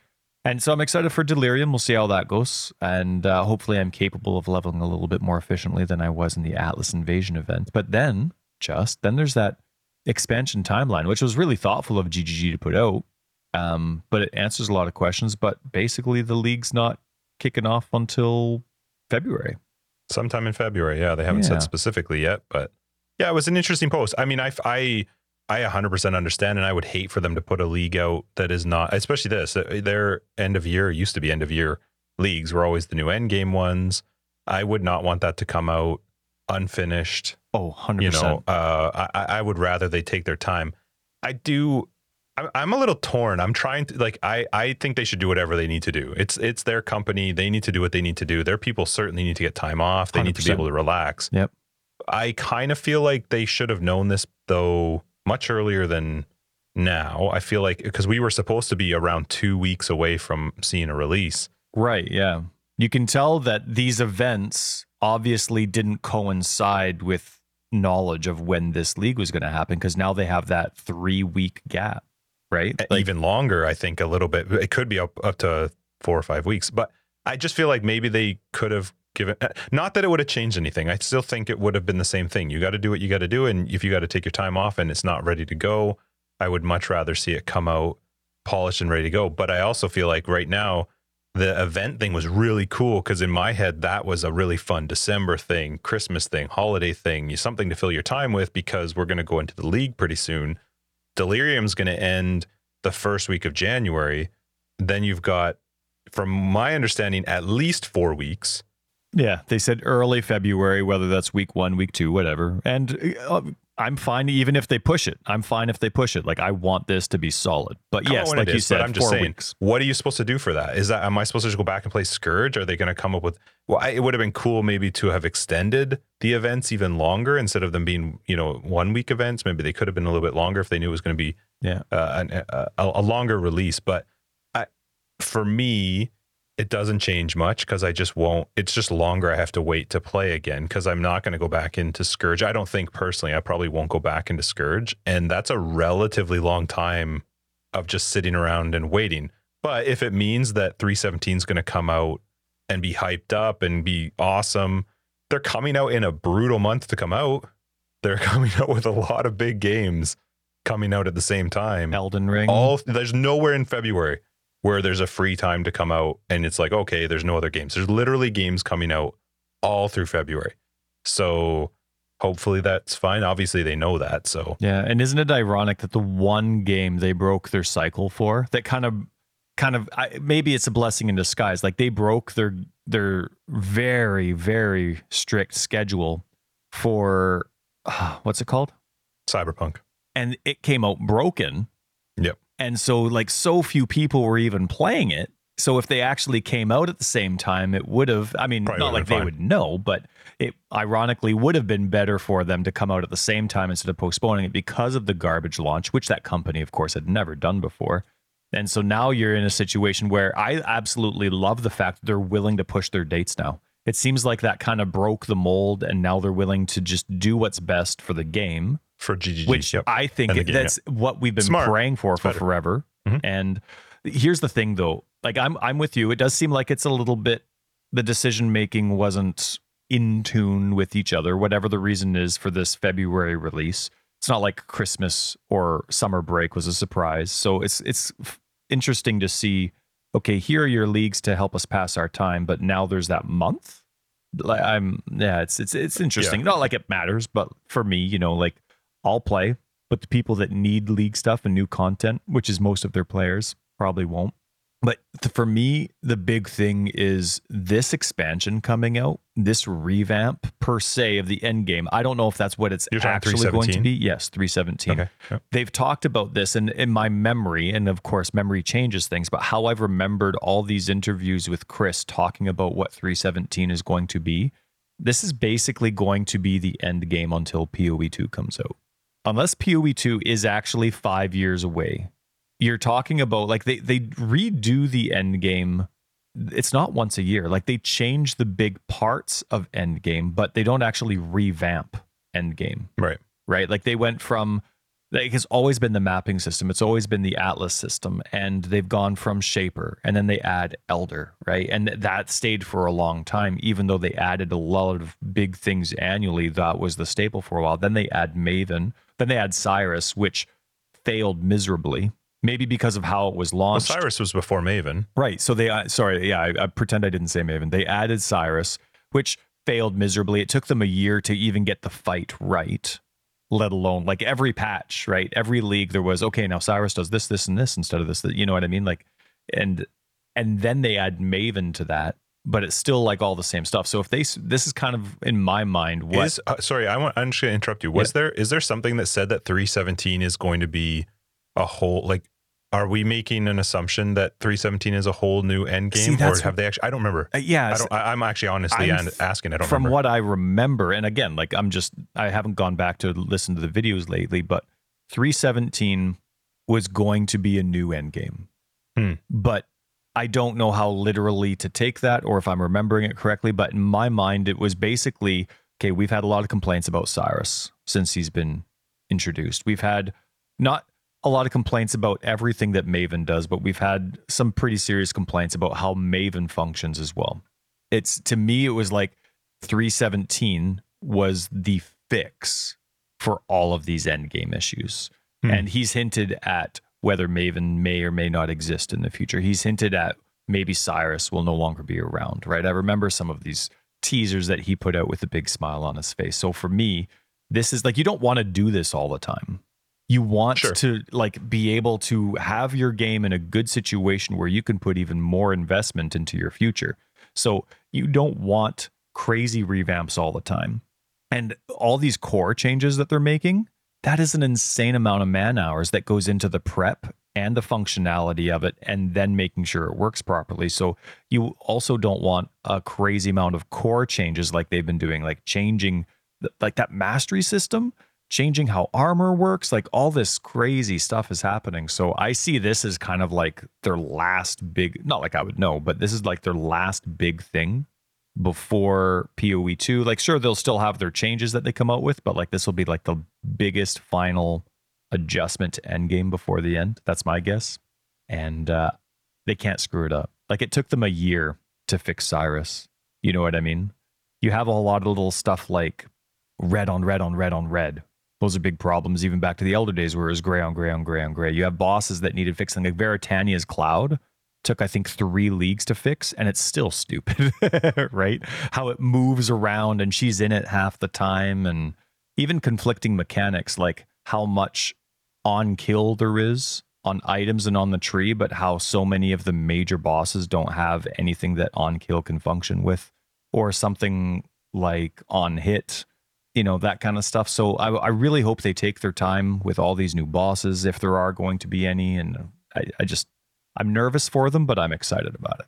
And so I'm excited for Delirium. We'll see how that goes. And uh, hopefully I'm capable of leveling a little bit more efficiently than I was in the Atlas Invasion event. But then, just, then there's that expansion timeline, which was really thoughtful of GGG to put out. Um, but it answers a lot of questions. But basically, the league's not kicking off until February. sometime in February. Yeah, they haven't Yeah. said specifically yet, but yeah, it was an interesting post. I mean, I I I 100% understand, and I would hate for them to put a league out that is not, especially this. uh, Their end of year used to be end of year leagues were always the new end game ones. I would not want that to come out unfinished. Oh, 100%. You know, uh, I I would rather they take their time. I do. I'm- a little torn. I'm trying to like. I I think they should do whatever they need to do. It's it's their company. They need to do what they need to do. Their people certainly need to get time off. They need to be able to relax. Yep. I kind of feel like they should have known this though much earlier than now. I feel like because we were supposed to be around two weeks away from seeing a release. Right. Yeah. You can tell that these events obviously didn't coincide with knowledge of when this league was going to happen because now they have that three week gap, right? Like, Even longer, I think, a little bit. It could be up up to four or five weeks. But I just feel like maybe they could have given uh, not that it would have changed anything. I still think it would have been the same thing. You got to do what you got to do, and if you got to take your time off and it's not ready to go, I would much rather see it come out polished and ready to go. But I also feel like right now the event thing was really cool because in my head that was a really fun December thing, Christmas thing, holiday thing, something to fill your time with because we're going to go into the league pretty soon. Delirium's going to end the first week of January. Then you've got, from my understanding, at least four weeks. Yeah, they said early February, whether that's week one, week two, whatever. And uh, I'm fine even if they push it. I'm fine if they push it. Like I want this to be solid. But Come yes, like you is, said, I'm just saying, weeks. what are you supposed to do for that? Is that am I supposed to just go back and play Scourge? Are they going to come up with? Well, I, it would have been cool maybe to have extended the events even longer instead of them being you know one week events. Maybe they could have been a little bit longer if they knew it was going to be Yeah. uh, an, a, a longer release. But I, for me, it doesn't change much because I just won't. It's just longer. I have to wait to play again because I'm not going to go back into Scourge. I don't think personally, I probably won't go back into Scourge, and that's a relatively long time of just sitting around and waiting. But if it means that 317 is going to come out and be hyped up and be awesome, they're coming out in a brutal month to come out. They're coming out with a lot of big games coming out at the same time. Elden Ring. All there's nowhere in February where there's a free time to come out and it's like okay, there's no other games. There's literally games coming out all through February. So hopefully that's fine. Obviously they know that. So Yeah, and isn't it ironic that the one game they broke their cycle for that kind of kind of I, maybe it's a blessing in disguise. Like they broke their their very very strict schedule for uh, what's it called? Cyberpunk. And it came out broken. And so like so few people were even playing it. So if they actually came out at the same time, it would have I mean Probably not like they fine. would know, but it ironically would have been better for them to come out at the same time instead of postponing it because of the garbage launch, which that company, of course, had never done before. And so now you're in a situation where I absolutely love the fact that they're willing to push their dates now. It seems like that kind of broke the mold, and now they're willing to just do what's best for the game, For GGG. which yep. I think game, that's what we've been Smart. praying for for better. forever. Mhm. And here's the thing, though, like I'm I'm with you. It does seem like it's a little bit the decision making wasn't in tune with each other, whatever the reason is for this February release. It's not like Christmas or summer break was a surprise. So it's it's f- interesting to see. Okay, here are your leagues to help us pass our time, but now there's that month. Like I'm, yeah, it's it's it's interesting. Not like it matters, but for me, you know, like I'll play, but the people that need league stuff and new content, which is most of their players, probably won't. But for me, the big thing is this expansion coming out, this revamp per se of the end game. I don't know if that's what it's You're actually going to be. Yes, 317. okay. Yep. They've talked about this, and in my memory, and of course, memory changes things, but how I've remembered all these interviews with Chris talking about what 317 is going to be, this is basically going to be the end game until PoE 2 comes out. Unless PoE 2 is actually five years away, you're talking about like they, they redo the end game. It's not once a year. Like they change the big parts of end game, but they don't actually revamp end game Right. right? Like they went from like has always been the mapping system. It's always been the Atlas system, and they've gone from Shaper, and then they add Elder, right? And that stayed for a long time, even though they added a lot of big things annually. That was the staple for a while. Then they add Maven, then they add Sirus, which failed miserably. Maybe because of how it was Well, launched. Sirus was before Maven. Right. So they, uh, sorry, yeah, I, I pretend I didn't say Maven. They added Sirus, which failed miserably. It took them a year to even get the fight right, let alone like every patch, right? Every league there was, okay, now Sirus does this, this, and this instead of this. You know what I mean? Like, and, and then they add Maven to that, but it's still like all the same stuff. So if they, this is kind of in my mind, what Is uh, sorry, I want. I'm just going to interrupt you. Was there is there something that said that 317 is going to be a whole like? Are we making an assumption that 317 is a whole new end See, game, or that's- have they actually? I don't remember. uh, yeah, I don't. I, I'm actually honestly I'm an- f- asking. I don't from remember. what I remember, and again, like I'm just I haven't gone back to listen to the videos lately, but 317 was going to be a new end game. Hmm. But I don't know how literally to take that or if I'm remembering it correctly, but in my mind it was basically okay, we've had a lot of complaints about Sirus since he's been introduced. We've had not a lot of complaints about everything that Maven does, but we've had some pretty serious complaints about how Maven functions as well. It's to me, it was like 317 was the fix for all of these end game issues. Hmm. And he's hinted at whether Maven may or may not exist in the future. He's hinted at maybe Sirus will no longer be around, right? I remember some of these teasers that he put out with a big smile on his face. So for me, this is like you don't want to do this all the time. You want Sure. to like be able to have your game in a good situation where you can put even more investment into your future. So you don't want crazy revamps all the time. And all these core changes that they're making, that is an insane amount of man hours that goes into the prep and the functionality of it and then making sure it works properly. So you also don't want a crazy amount of core changes like they've been doing, like changing like that mastery system, changing how armor works, like all this crazy stuff is happening. So I see this as kind of like their last big, not like I would know, but this is like their last big thing before PoE 2. Like, sure, they'll still have their changes that they come out with, but like this will be like the biggest final adjustment to endgame before the end. That's my guess. And uh, they can't screw it up. Like, it took them a year to fix Sirus. You know what I mean? You have a lot of little stuff like red on red on red on red. Those are big problems, even back to the elder days where it was gray on gray on gray on gray. You have bosses that needed fixing, like Veritania's Cloud took I think three leagues to fix, and it's still stupid, right? How it moves around and she's in it half the time, and even conflicting mechanics like how much on kill there is on items and on the tree, but how so many of the major bosses don't have anything that on kill can function with, or something like on hit. You know, that kind of stuff. So I, I really hope they take their time with all these new bosses, if there are going to be any. And I, I just, I'm nervous for them, but I'm excited about it.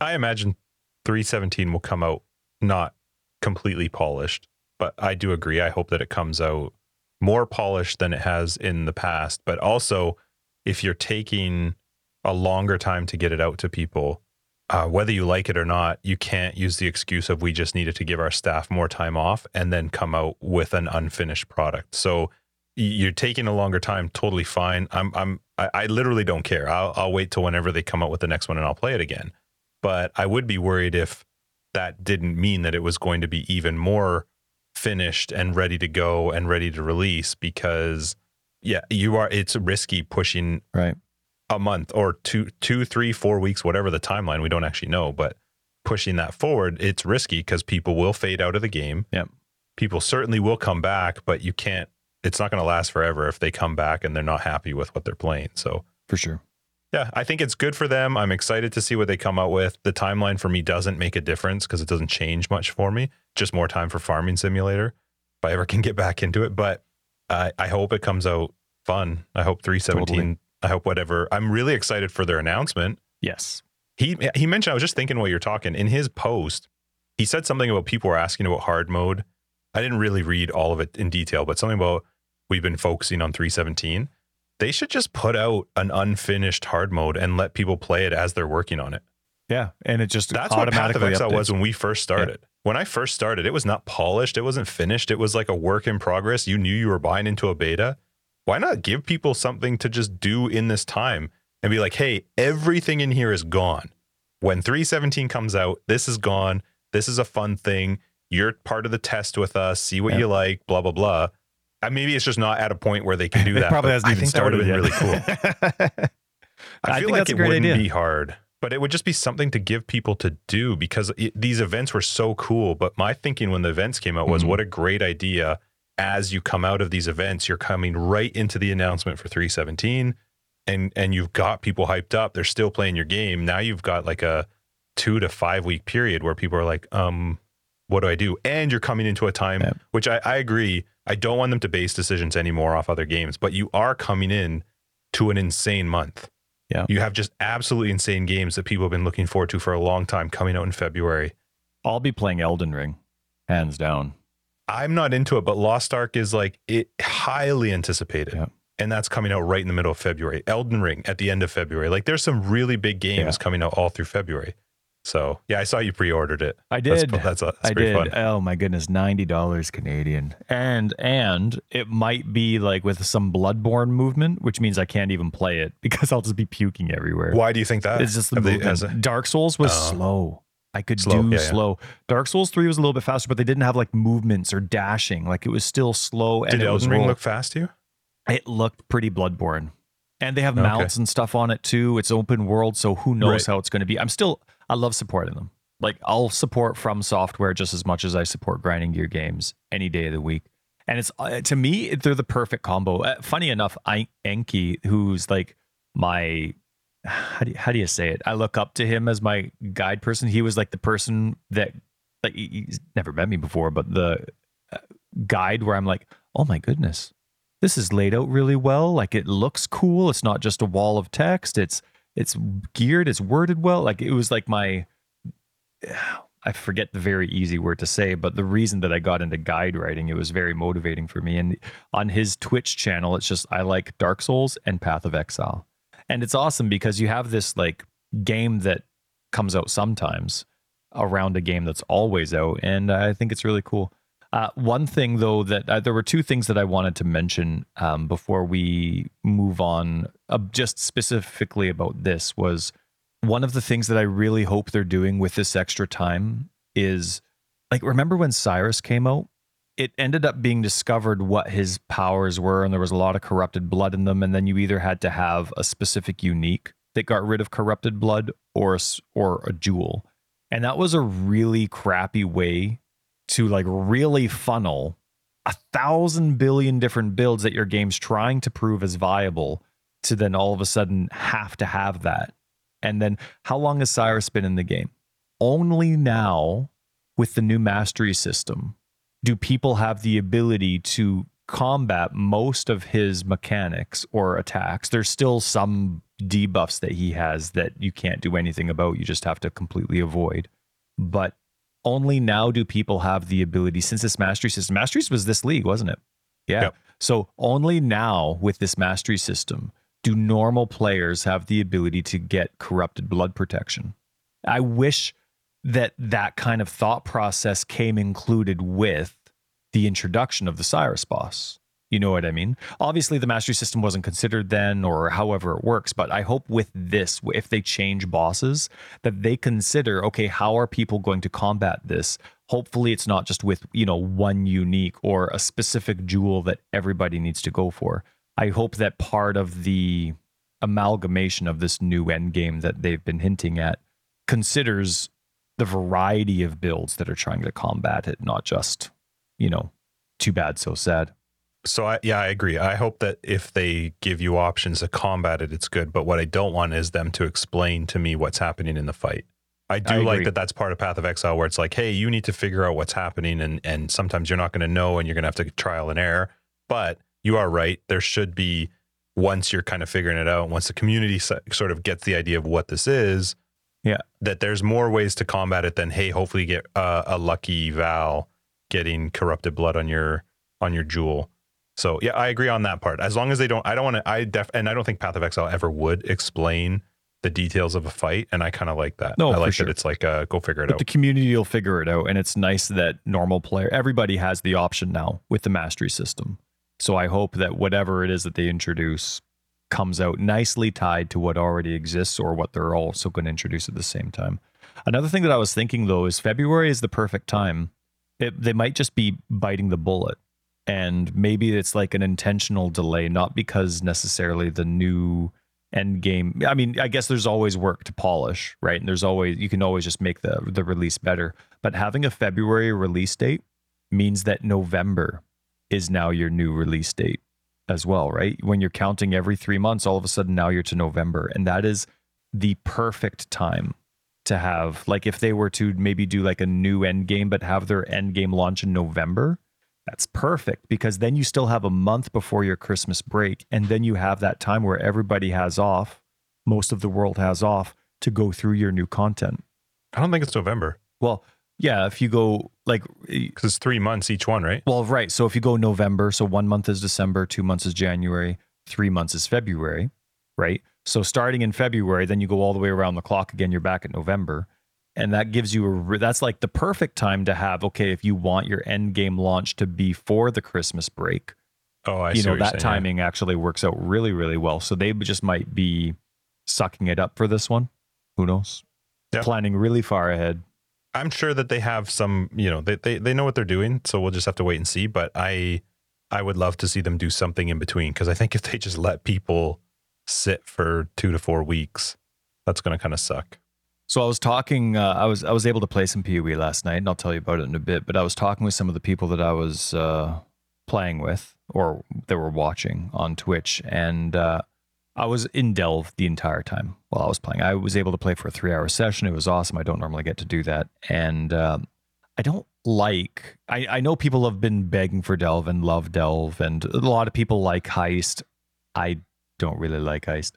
I imagine 317 will come out not completely polished, but I do agree. I hope that it comes out more polished than it has in the past. But also, if you're taking a longer time to get it out to people, uh, whether you like it or not, you can't use the excuse of we just needed to give our staff more time off and then come out with an unfinished product. So you're taking a longer time, totally fine. I'm, I'm, I, I literally don't care. I'll, I'll wait till whenever they come out with the next one and I'll play it again. But I would be worried if that didn't mean that it was going to be even more finished and ready to go and ready to release because yeah, you are, it's risky pushing Right. A month or two, two, three, four weeks, whatever the timeline. We don't actually know, but pushing that forward, it's risky because people will fade out of the game. Yep. People certainly will come back, but you can't. It's not going to last forever if they come back and they're not happy with what they're playing. So For sure. yeah, I think it's good for them. I'm excited to see what they come out with. The timeline for me doesn't make a difference because it doesn't change much for me. Just more time for Farming Simulator if I ever can get back into it. But I I hope it comes out fun. I hope 317. Totally. I hope whatever. I'm really excited for their announcement. Yes. He he mentioned. I was just thinking while you're talking in his post. He said something about people were asking about hard mode. I didn't really read all of it in detail, but something about we've been focusing on 317. They should just put out an unfinished hard mode and let people play it as they're working on it. Yeah. And it just That's what Path of Exile updates. was when we first started. When I first started, it was not polished. It wasn't finished. It was like a work in progress. You knew you were buying into a beta. Why not give people something to just do in this time and be like, hey, everything in here is gone. When 317 comes out, this is gone. This is a fun thing. You're part of the test with us. See what Yeah. you like, blah, blah, blah. And maybe it's just not at a point where they can do It that. probably hasn't I think that would started have been yet. really cool. I, I feel think like it wouldn't idea. be hard, but it would just be something to give people to do because it, these events were so cool. But my thinking when the events came out was, Mhm. what a great idea! As you come out of these events, you're coming right into the announcement for 317, and and you've got people hyped up. They're still playing your game. Now you've got like a two to five week period where people are like, um, what do I do? And you're coming into a time which I, I agree. I don't want them to base decisions anymore off other games, but you are coming in to an insane month. Yeah. You have just absolutely insane games that people have been looking forward to for a long time coming out in February. I'll be playing Elden Ring, hands down. I'm not into it, but Lost Ark is like it highly anticipated. Yeah. And that's coming out right in the middle of February. Elden Ring at the end of February. Like there's some really big games Yeah. coming out all through February. So yeah, I saw you pre-ordered it. I did. that's, uh, that's, I pretty did. fun. Oh my goodness, ninety dollars Canadian, and and it might be like with some Bloodborne movement, which means I can't even play it because I'll just be puking everywhere. Why do you think that? It's just the Have movement. it- Dark Souls was Oh. slow. I could Slow, do yeah, yeah. slow. Dark Souls 3 was a little bit faster, but they didn't have like movements or dashing. Like it was still slow and Did it was Elden Ring roll- look fast to you? it looked pretty bloodborne. And they have Okay. mounts and stuff on it too. It's open world, so who knows Right. how it's going to be. I'm still I love supporting them. Like I'll support from software just as much as I support grinding gear games any day of the week. And it's uh, to me they're the perfect combo. Uh, funny enough, I Enki, who's like my how do you, how do you say it? I look up to him as my guide person. He was like the person that like he's never met me before, but the uh, guide where I'm like, oh my goodness, this is laid out really well. Like it looks cool. It's not just a wall of text. It's it's geared. It's worded well. Like it was like my I forget the very easy word to say, but the reason that I got into guide writing, it was very motivating for me. And on his Twitch channel, it's just I like Dark Souls and Path of Exile. And it's awesome because you have this like game that comes out sometimes around a game that's always out. And I think it's really cool. Uh, one thing, though, that uh, there were two things that I wanted to mention um, before we move on, uh, just specifically about this, was one of the things that I really hope they're doing with this extra time is like, remember when Sirus came out? It ended up being discovered what his powers were, and there was a lot of corrupted blood in them. And then you either had to have a specific unique that got rid of corrupted blood or a, or a jewel. And that was a really crappy way to like really funnel a thousand billion different builds that your game's trying to prove as viable to then all of a sudden have to have that. And then how long has Sirus been in the game? Only now with the new mastery system do people have the ability to combat most of his mechanics or attacks. There's still some debuffs that he has that you can't do anything about. You just have to completely avoid. But only now do people have the ability since this mastery system masteries was this league wasn't it yeah Yep. so only now with this mastery system do normal players have the ability to get corrupted blood protection i wish that that kind of thought process came included with the introduction of the sirus boss. You know what i mean? Obviously the mastery system wasn't considered then or however it works but i hope with this if they change bosses that they consider okay how are people going to combat this? Hopefully it's not just with you know one unique or a specific jewel that everybody needs to go for. I hope that part of the amalgamation of this new end game that they've been hinting at considers the variety of builds that are trying to combat it not just you know too bad so sad So I yeah, I agree. I hope that if they give you options to combat it, it's good. But what I don't want is them to explain to me what's happening in the fight. I do I like that that's part of Path of Exile where it's like, hey, you need to figure out what's happening and and sometimes you're not going to know and you're going to have to trial and error. But you are right. There should be once you're kind of figuring it out, once the community sort of gets the idea of what this is, Yeah. that there's more ways to combat it than hey, hopefully you get uh, a lucky Vaal getting corrupted blood on your on your jewel. So yeah, I agree on that part. As long as they don't, I don't want to. I def and I don't think Path of Exile ever would explain the details of a fight, and I kind of like that. No, I like sure. that it's like uh, go figure it but out. the community will figure it out and it's nice that normal player everybody has the option now with the mastery system so i hope that whatever it is that they introduce comes out nicely tied to what already exists or what they're also going to introduce at the same time. Another thing that i was thinking though is february is the perfect time. It, they might just be biting the bullet and maybe it's like an intentional delay not because necessarily the new end game i mean i guess there's always work to polish right? And there's always you can always just make the the release better. But having a february release date means that november is now your new release date as well right when you're counting every 3 months all of a sudden now you're to november and that is the perfect time to have like if they were to maybe do like a new end game but have their end game launch in november that's perfect because then you still have a month before your Christmas break. And then you have that time where everybody has off, most of the world has off to go through your new content. I don't think it's November Well, yeah, if you go like, because it's three months each one, right? well, right. So if you go November, so one month is December, two months is January, three months is February, right? So starting in February, then you go all the way around the clock again, you're back at November. And that gives you a, that's like the perfect time to have, okay, if you want your end game launch to be for the Christmas break, Oh, I you see know that saying, yeah. timing actually works out really really well so they just might be sucking it up for this one who knows Yeah. planning really far ahead I'm sure that they have some, you know, they, they they know what they're doing, so we'll just have to wait and see. But I I would love to see them do something in between because I think if they just let people sit for two to four weeks, that's going to kind of suck. So I was talking. Uh, I was I was able to play some PoE last night, and I'll tell you about it in a bit. But I was talking with some of the people that I was uh, playing with, or they were watching on Twitch, and uh, I was in Delve the entire time while I was playing. I was able to play for a three hour session. It was awesome. I don't normally get to do that. And um, I don't like, I, I know people have been begging for Delve and love Delve, and a lot of people like Heist. I don't really like Heist.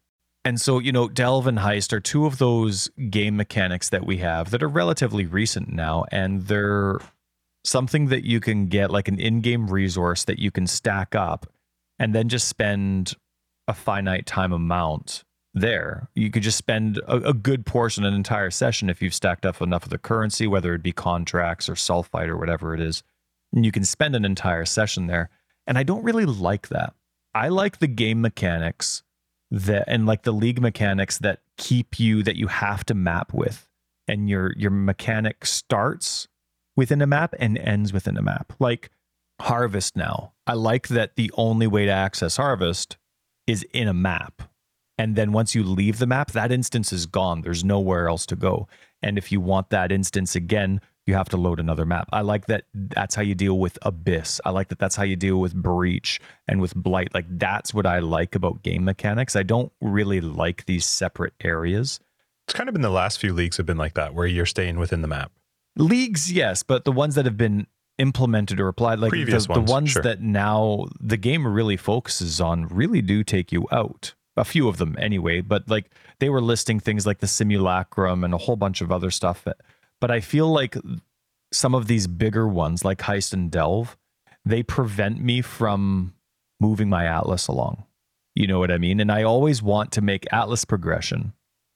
And so, you know, Delve and Heist are two of those game mechanics that we have that are relatively recent now, and they're something that you can get like an in game resource that you can stack up and then just spend a finite time amount there. You could just spend a, a, good portion, an entire session, if you've stacked up enough of the currency, whether it be contracts or sulfite or whatever it is. And you can spend an entire session there. And I don't really like that. I like the game mechanics that and like the league mechanics that keep you that you have to map with. And your your mechanic starts within a map and ends within a map. Like Harvest now. I like that the only way to access Harvest is in a map. And then once you leave the map, that instance is gone. There's nowhere else to go. And if you want that instance again, you have to load another map. I like that that's how you deal with Abyss. I like that that's how you deal with Breach and with Blight. Like that's what I like about game mechanics. I don't really like these separate areas. It's kind of been the last few leagues have been like that, where you're staying within the map. Leagues, yes, but the ones that have been implemented or applied like the, ones, the ones sure. that now the game really focuses on really do take you out. A few of them anyway but like they were listing things like the simulacrum and a whole bunch of other stuff but i feel like some of these bigger ones like heist and delve they prevent me from moving my atlas along. You know what i mean? And i always want to make atlas progression.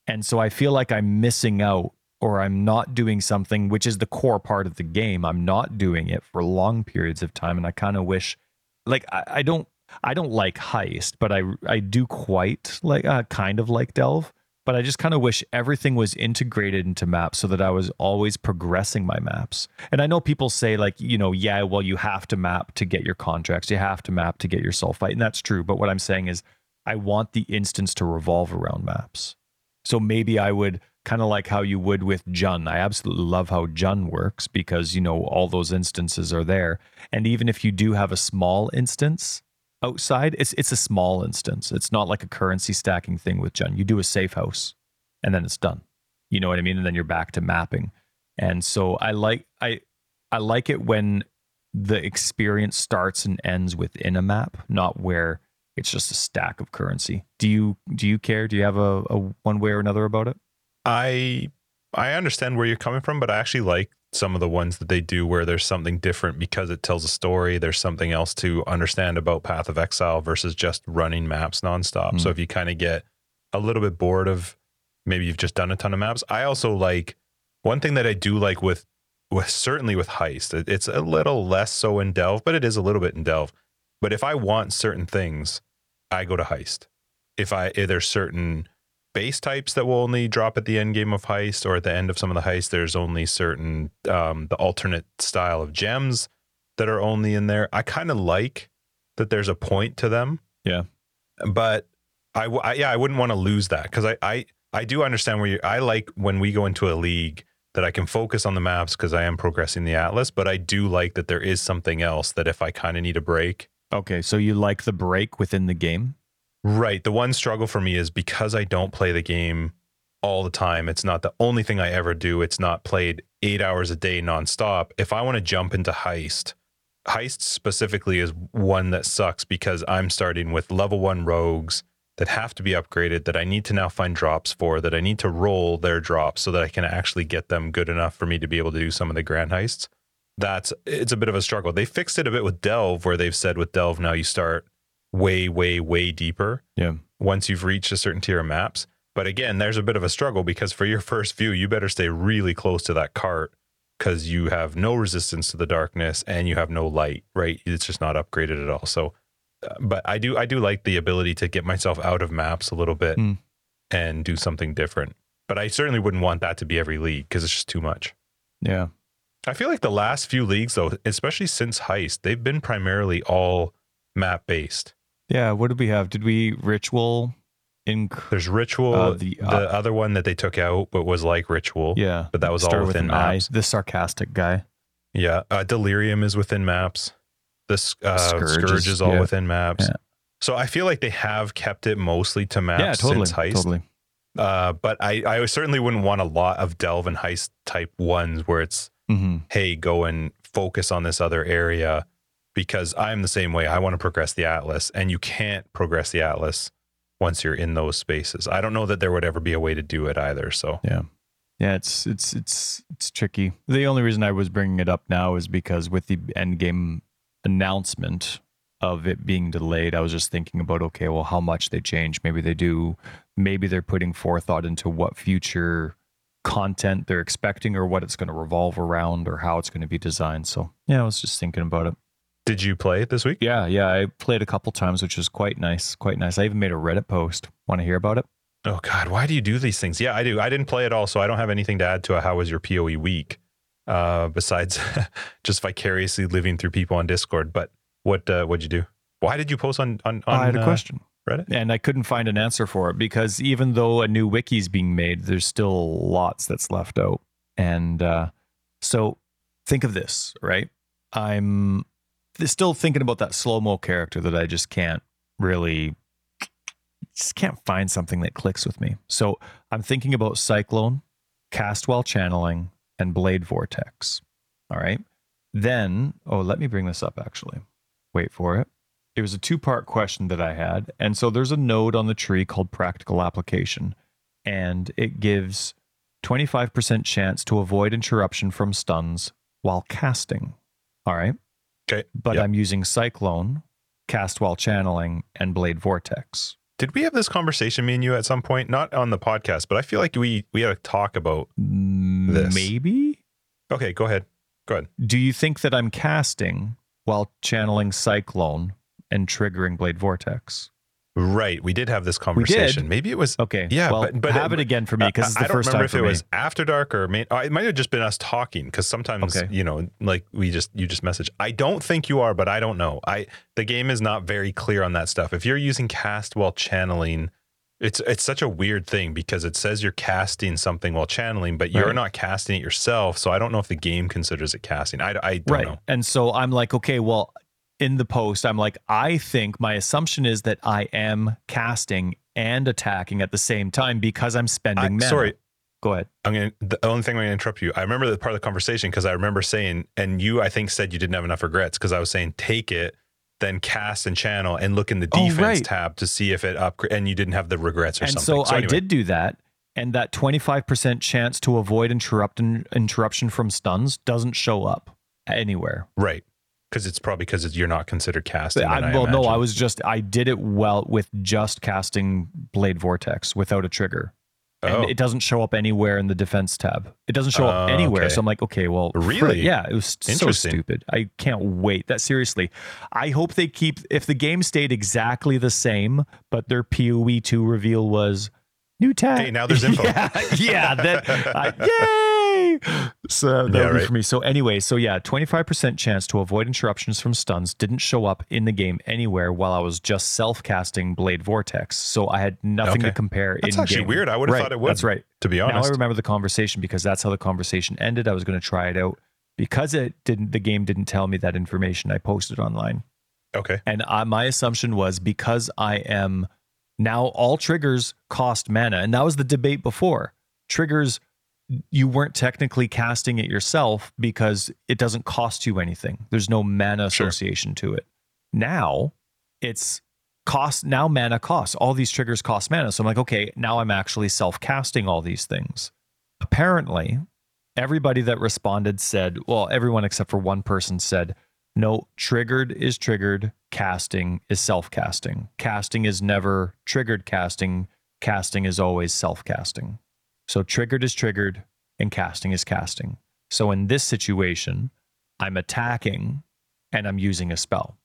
And so i feel like i'm missing out or I'm not doing something which is the core part of the game. I'm not doing it for long periods of time. And I kind of wish like I, I, don't I don't like heist, but I I do quite like uh, kind of like Delve. But I just kind of wish everything was integrated into maps so that I was always progressing my maps. And I know people say, like, you know, yeah, well, you have to map to get your contracts, you have to map to get your sulfite. And that's true. But what I'm saying is, I want the instance to revolve around maps. So maybe I would kind of like how you would with Jun. I absolutely love how Jun works because, you know, all those instances are there. And even if you do have a small instance outside, it's it's a small instance. It's not like a currency stacking thing with Jun. You do a safe house and then it's done. You know what I mean? And then you're back to mapping. And so I like I I like it when the experience starts and ends within a map, not where it's just a stack of currency. Do you do you care? Do you have a, a one way or another about it? I I understand where you're coming from, but I actually like some of the ones that they do where there's something different because it tells a story. There's something else to understand about Path of Exile versus just running maps nonstop. Mm. So if you kind of get a little bit bored of maybe you've just done a ton of maps, I also like one thing that I do like with with certainly with Heist. It's a little less so in Delve, but it is a little bit in Delve. But if I want certain things, I go to Heist. If I if there's certain base types that will only drop at the end game of heist or at the end of some of the heists there's only certain um, the alternate style of gems that are only in there. I kind of like that there's a point to them. Yeah. But i, I yeah i wouldn't want to lose that because I, I i do understand where you i like when we go into a league that i can focus on the maps because i am progressing the atlas but i do like that there is something else that if i kind of need a break okay so you like the break within the game Right. The one struggle for me is because I don't play the game all the time. It's not the only thing I ever do. It's not played eight hours a day nonstop. If I want to jump into Heist, Heist specifically is one that sucks because I'm starting with level one rogues that have to be upgraded that I need to now find drops for, that I need to roll their drops so that I can actually get them good enough for me to be able to do some of the grand heists. That's it's a bit of a struggle. They fixed it a bit with Delve, where they've said with Delve now you start way, way, way deeper. Yeah. Once you've reached a certain tier of maps. But again, there's a bit of a struggle because for your first view, you better stay really close to that cart because you have no resistance to the darkness and you have no light, right? It's just not upgraded at all. So, uh, but I do, I do like the ability to get myself out of maps a little bit mm. and do something different. But I certainly wouldn't want that to be every league because it's just too much. Yeah. I feel like the last few leagues, though, especially since Heist, they've been primarily all map based. Yeah. What did we have? Did we ritual in? There's Ritual, Uh, the, the, uh, other one that they took out, but was like Ritual. Yeah. But that was all Start with within I. maps. The sarcastic guy. Yeah. Uh, Delirium is within maps. This uh, Scourge Scourge, is- all yeah. within maps. Yeah. So I feel like they have kept it mostly to maps yeah. Totally. since Heist. Totally. Uh, but I, I certainly wouldn't want a lot of Delve and Heist type ones where it's hmm hey, go and focus on this other area because I'm the same way. I want to progress the Atlas, and you can't progress the Atlas once you're in those spaces. I don't know that there would ever be a way to do it either. So, Yeah. Yeah, it's it's it's it's tricky. The only reason I was bringing it up now is because with the end game announcement of it being delayed, I was just thinking about okay, well, how much they change. Maybe they do. Maybe they're putting forethought into what future content they're expecting or what it's going to revolve around or how it's going to be designed. So yeah, I was just thinking about it. Did you play it this week? Yeah, yeah, I played a couple times, which was quite nice. Quite nice. I even made a Reddit post. Want to hear about it? Oh God, why do you do these things? Yeah, I do. I didn't play at all, so I don't have anything to add to a how was your PoE week, uh, besides just vicariously living through people on Discord. But what uh, what'd you do? Why did you post on on, on I had a uh, question. Reddit? and I couldn't find an answer for it because even though a new wiki's being made, there's still lots that's left out. And uh, so think of this, right? I'm still thinking about that slow mo character that I just can't really, just can't find something that clicks with me. So I'm thinking about Cyclone, Cast While Channeling, and Blade Vortex. All right. Then, oh, let me bring this up actually. Wait for it it was a two part question that I had. And so there's a node on the tree called practical application, and it gives 25% chance to avoid interruption from stuns while casting. All right. Okay. But Yep. I'm using Cyclone, cast while channeling, and Blade Vortex. Did we have this conversation, me and you, at some point? Not on the podcast, but I feel like we we had a talk about. Mm, this. Maybe? Okay, go ahead. Go ahead. Do you think that I'm casting while channeling Cyclone and triggering Blade Vortex? Right, we did have this did. conversation. Maybe it was. Okay. Yeah, well, but- but- have it again for me because it's I don't remember if it me. was after dark or uh, it might have just been us talking because sometimes Okay. you know, like we just you just message. I don't think you are, but I don't know. I the game is not very clear on that stuff. If you're using cast while channeling, it's it's such a weird thing because it says you're casting something while channeling, but you're Right. not casting it yourself. So I don't know if the game considers it casting. I, I don't right. know. And so I'm like, okay, well, in the post, I'm like, I think my assumption is that I am casting and attacking at the same time because I'm spending I- mana. sorry, Go ahead. I'm gonna. The only thing I'm gonna interrupt you. I remember the part of the conversation because I remember saying, and you, I think, said you didn't have enough regrets because I was saying take it, then cast and channel, and look in the Oh, defense right. tab to see if it upgrade, and you didn't have the regrets or And something. so, I anyway, did do that. And that 25% chance to avoid interrupt interruption from stuns doesn't show up anywhere. right because it's probably because you're not considered casting. I, then I well, no. I was just, I did it well with just casting Blade Vortex without a trigger. and Oh. it doesn't show up anywhere in the defense tab. It doesn't show up Oh, anywhere. okay. So I'm like, okay, well, Really? yeah, it was so stupid. I can't wait. That seriously, I hope they keep. If the game stayed exactly the same, but their PoE two reveal was new tag. Hey, now there's info. yeah, yeah, that, I, yay! So that Yeah, would be right. for me. So anyway, so yeah, 25% chance to avoid interruptions from stuns didn't show up in the game anywhere while I was just self casting Blade Vortex. So I had nothing to compare. That's actually game. weird. I would have Right, thought it would. That's right. To be honest. Now I remember the conversation because that's how the conversation ended. I was going to try it out because it didn't. The game didn't tell me that information. I posted online, okay. and I, my assumption was because I am now all triggers cost mana, and that was the debate before. Triggers, you weren't technically casting it yourself because it doesn't cost you anything. There's no mana Sure. association to it. Now it's cost now mana costs all these triggers cost mana so i'm like okay now i'm actually self-casting all these things apparently everybody that responded said well everyone except for one person said no triggered is triggered casting is self-casting casting is never triggered casting casting is always self-casting so triggered is triggered and casting is casting so in this situation i'm attacking and i'm using a spell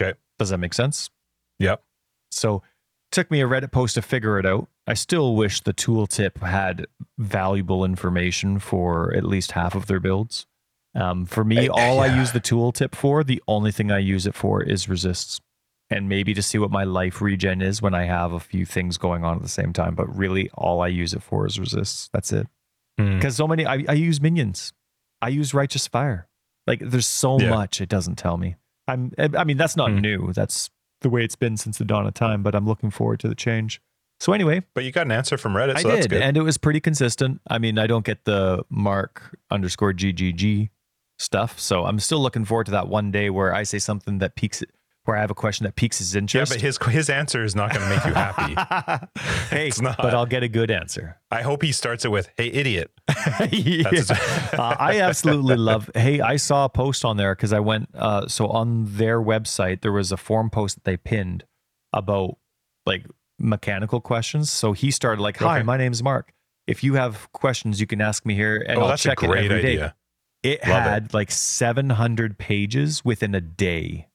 Okay. does that make sense Yep. so took me a Reddit post to figure it out. I still wish the tooltip had valuable information for at least half of their builds. Um, for me, Uh, all I use the tooltip for, the only thing I use it for is resists. And maybe to see what my life regen is when I have a few things going on at the same time. But really, all I use it for is resists. That's it. Hmm. Because so many, I, I use minions. I use righteous fire. Like there's so Yeah. much it doesn't tell me. I'm. I mean, that's not Hmm. new. That's the way it's been since the dawn of time. But I'm looking forward to the change. So anyway, But you got an answer from Reddit, I so that's did, good. and it was pretty consistent. I mean, I don't get the mark underscore GGG stuff, so I'm still looking forward to that one day where I say something that piques it, where I have a question that piques his interest. yeah, but his his answer is not going to make you happy. hey, It's not. but I'll get a good answer. I hope he starts it with, "Hey, idiot." Yeah. Uh, I absolutely love. Hey, I saw a post on there because I went. Uh, so on their website, there was a forum post that they pinned about like mechanical questions. So he started like, "Hi, Okay. my name's Mark. If you have questions, you can ask me here, and oh, I'll that's a check it every day." idea. It Love it. had like 700 pages within a day.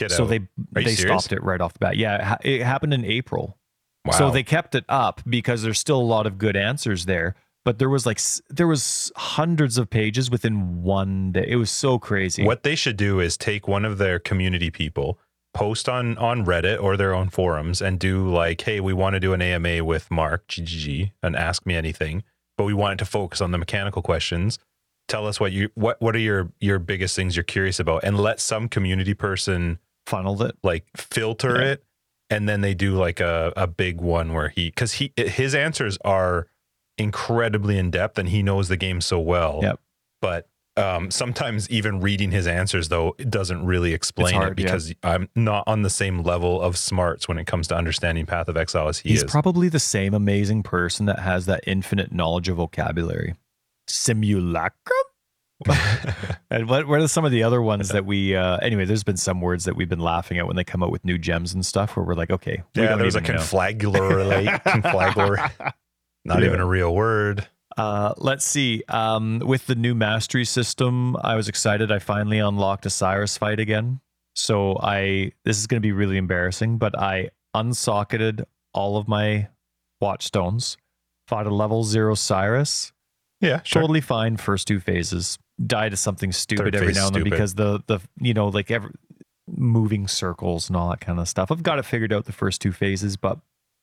Get so out. they they serious? stopped it right off the bat. Yeah, it, ha- it happened in April. wow. So they kept it up because there's still a lot of good answers there. But there was like there was hundreds of pages within one day. It was so crazy. What they should do is take one of their community people, post on on Reddit or their own forums, and do like, "Hey, we want to do an AMA with Mark GGG and ask me anything, but we want it to focus on the mechanical questions. Tell us what you what what are your your biggest things you're curious about, and let some community person funneled it? like filter Yeah. it, and then they do like a a big one where he because he his answers are incredibly in depth, and he knows the game so well. Yep. But um, sometimes even reading his answers though it doesn't really explain hard, it yeah. because I'm not on the same level of smarts when it comes to understanding Path of Exile as he He's is. probably the same amazing person that has that infinite knowledge of vocabulary. Simulacrum? And what, what are some of the other ones that we uh anyway there's been some words that we've been laughing at when they come out with new gems and stuff where we're like okay yeah, there's a conflagular, conflagular, not Yeah. even a real word. Uh, let's see. Um, with the new mastery system, I was excited. I finally unlocked a Sirus fight again. So I this is going to be really embarrassing, but I unsocketed all of my watch stones, fought a level zero Sirus, Yeah, sure. totally fine. First two phases, died to something stupid Third every now and then stupid. because the the you know like every moving circles and all that kind of stuff. I've got it figured out the first two phases, but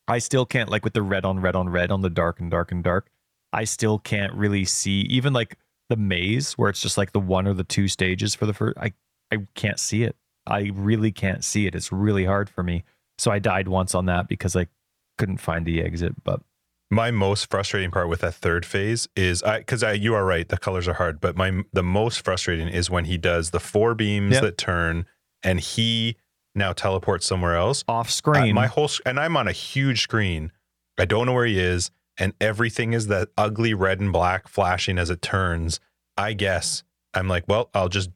I still can't like with the red on red on red on the dark and dark and dark. I still can't really see even like the maze where it's just like the one or the two stages for the first. I I can't see it. I really can't see it. It's really hard for me. So I died once on that because I couldn't find the exit. But My most frustrating part with that third phase is I because I you are right the colors are hard, but my the most frustrating is when he does the four beams Yep. that turn and he now teleports somewhere else. off Uh, screen, my whole and I'm on a huge screen. I don't know where he is, and everything is that ugly red and black flashing as it turns. I guess I'm like, well, I'll just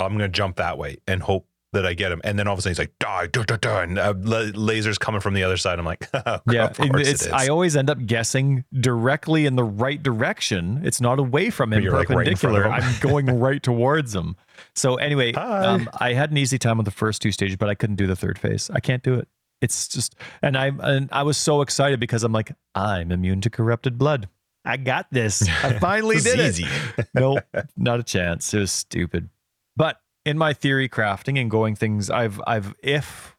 I'm gonna jump that way and hope that I get him. And then all of a sudden he's like, die, da, da, da, and uh, la- lasers coming from the other side. I'm like, of yeah, it is. I always end up guessing directly in the right direction. It's not away from him You're, like, right in front of perpendicular. him. I'm going right towards him. So anyway, um, I had an easy time with the first two stages, but I couldn't do the third phase. I can't do it. It's just, and I and I was so excited because I'm like, I'm immune to corrupted blood. I got this. I finally did is it. easy. nope, not a chance. It was stupid. In my theory crafting and going things, I've I've if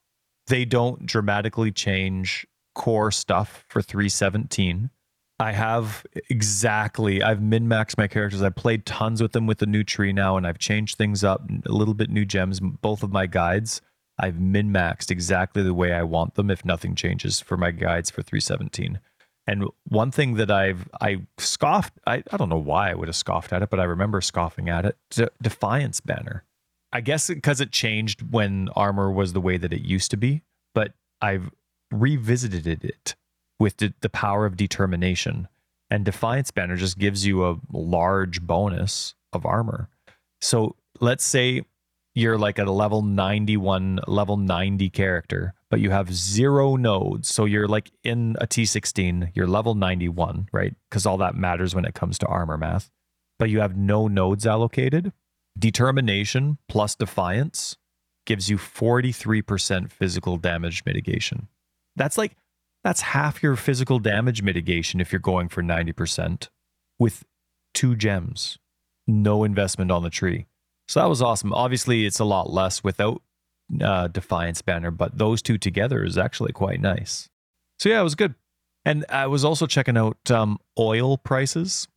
they don't dramatically change core stuff for 317, I have exactly I've min maxed my characters. I've played tons with them with the new tree now, and I've changed things up a little bit new gems. Both of my guides, I've min maxed exactly the way I want them if nothing changes for my guides for 317. And one thing that I've I scoffed, I, I don't know why I would have scoffed at it, but I remember scoffing at it. De- Defiance banner. I guess because it changed when armor was the way that it used to be, but I've revisited it with the, the power of determination. And Defiance banner just gives you a large bonus of armor. So let's say you're like a level 91, level 90 character, but you have zero nodes. So you're like in a T16, you're level 91, right? Because all that matters when it comes to armor math. But you have no nodes allocated. Determination plus defiance gives you 43% physical damage mitigation. That's like That's half your physical damage mitigation if you're going for 90% with two gems. No investment on the tree. So that was awesome. Obviously, it's a lot less without uh, Defiance Banner, but those two together is actually quite nice. So yeah, it was good. And I was also checking out um, oil prices.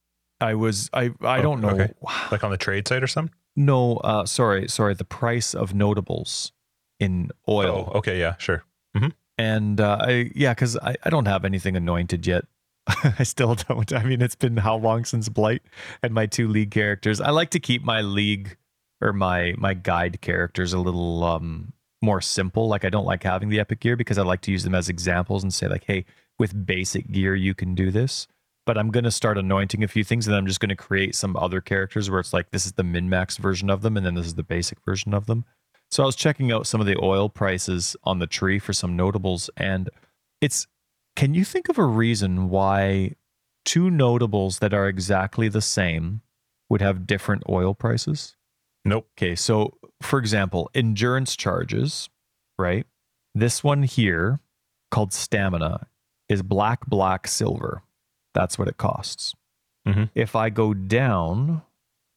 I was I I Oh, don't know. okay. Like on the trade site or something? No, uh, sorry, sorry. The price of notables in oil. Oh, okay, yeah, sure. And uh, I yeah, because I, I don't have anything anointed yet. I still don't. I mean, it's been how long since Blight and my two league characters. I like to keep my league or my my guide characters a little um more simple. Like I don't like having the epic gear because I like to use them as examples and say like, hey, with basic gear you can do this. But I'm gonna start anointing a few things, and then I'm just gonna create some other characters where it's like this is the min max version of them, and then this is the basic version of them. So I was checking out some of the oil prices on the tree for some notables, and it's can you think of a reason why two notables that are exactly the same would have different oil prices? Nope. Okay, so for example, endurance charges, right? This one here called stamina is black, black, silver. That's what it costs. Mhm. If I go down,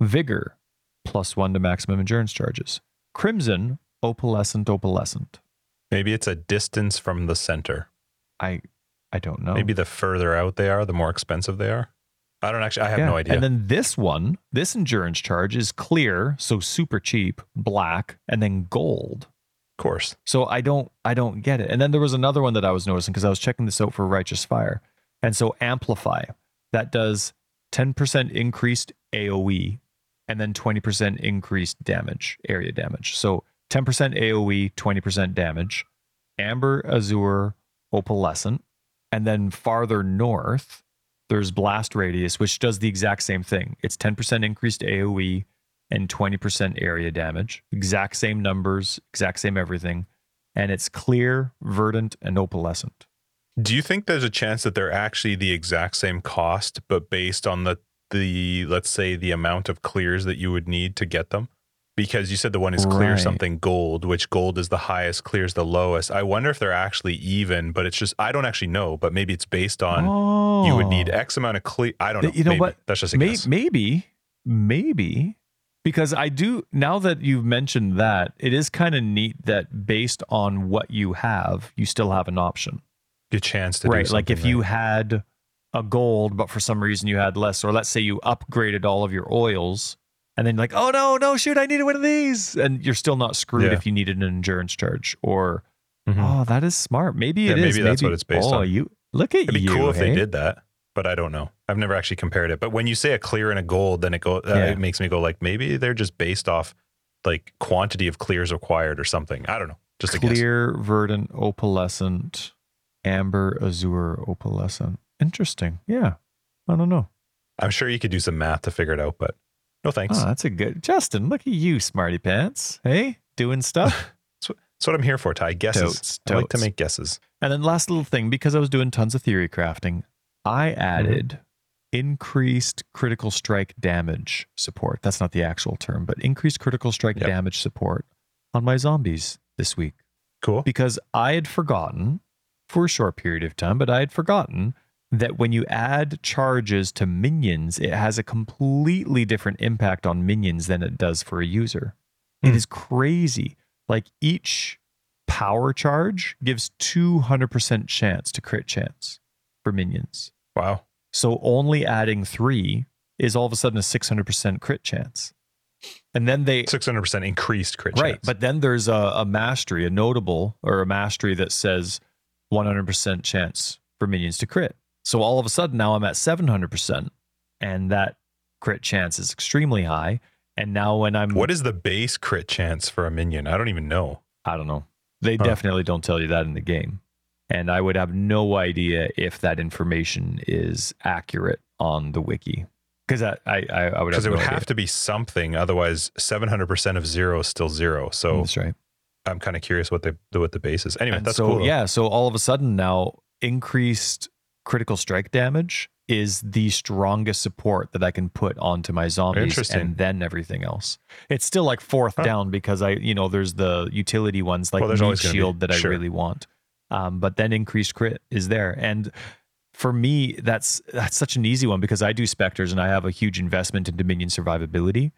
vigor plus one to maximum endurance charges. Crimson, opalescent, opalescent. Maybe it's a distance from the center. I I don't know. Maybe the further out they are, the more expensive they are. I don't actually. I have Yeah. no idea. And then this one, this endurance charge is clear, so super cheap, black, and then gold. of course. So I don't I don't get it. And then there was another one that I was noticing because I was checking this out for Righteous Fire. And so amplify that does 10% increased AoE and then 20% increased damage, area damage. So 10% AoE, 20% damage. Amber, Azure, Opalescent. And then farther north, there's Blast Radius, which does the exact same thing. It's 10% increased AoE and 20% area damage. Exact same numbers, exact same everything. And it's clear, verdant, and opalescent. Do you think there's a chance that they're actually the exact same cost, but based on the the let's say the amount of clears that you would need to get them? Because you said the one is clear Right. something gold, which gold is the highest, clears the lowest. I wonder if they're actually even, but it's just I don't actually know, but maybe it's based on oh. you would need oh. X amount of clear. I don't know. You know Maybe. what? That's just a May- guess. maybe, maybe, because I do now that you've mentioned that, it is kind of neat that based on what you have, you still have an option. Chance to do right. Like if something you had a gold, but for some reason you had less, or let's say you upgraded all of your oils, and then like, oh no, no, shoot, I needed one of these, and you're still not screwed Yeah. if you needed an endurance charge. Or Mhm. oh, that is smart. Maybe it Yeah, is. maybe that's what it's based oh, on. you look at you. It'd be you. cool if they did that, but I don't know. I've never actually compared it. But when you say a clear and a gold, then it go uh, Yeah. it makes me go like maybe they're just based off like quantity of clears required or something. I don't know. Just clear, verdant, opalescent, amber, azure, opalescent. Interesting. Yeah. I don't know. I'm sure you could do some math to figure it out, but no thanks. Oh, that's a good Justin. Look at you, smarty pants. Hey, doing stuff. That's what I'm here for, Ty. Guesses. Totes, I like to make guesses. and then last little thing, because I was doing tons of theory crafting, I mm-hmm. added increased critical strike damage support. That's not the actual term, but increased critical strike Yep. damage support on my zombies this week. Cool. because I had forgotten for a short period of time, but I had forgotten that when you add charges to minions, it has a completely different impact on minions than it does for a user. It Hmm. is crazy. Like each power charge gives 200% chance to crit chance for minions. Wow. So only adding three is all of a sudden a 600% crit chance. And then they 600% increased crit right chance. but then there's a, a mastery a notable or a mastery that says 100% chance for minions to crit so all of a sudden now i'm at 700% and that crit chance is extremely high and now when i'm what is the base crit chance for a minion? I don't even know. i don't know they Huh. definitely don't tell you that in the game and i would have no idea if that information is accurate on the wiki because I, I i would Because have it would no have idea. to be something. Otherwise, 700% of zero is still zero. So that's right I'm kind of curious what the what the base is. Anyway, And that's so, cool. though. Yeah. So all of a sudden now, increased critical strike damage is the strongest support that I can put onto my zombies and then everything else. It's still like fourth Huh. down because I, you know, there's the utility ones like Well, there's Meat always be- Shield that I sure. really want. Um, but then increased crit is there. And for me, that's that's such an easy one because I do specters and I have a huge investment in Dominion survivability.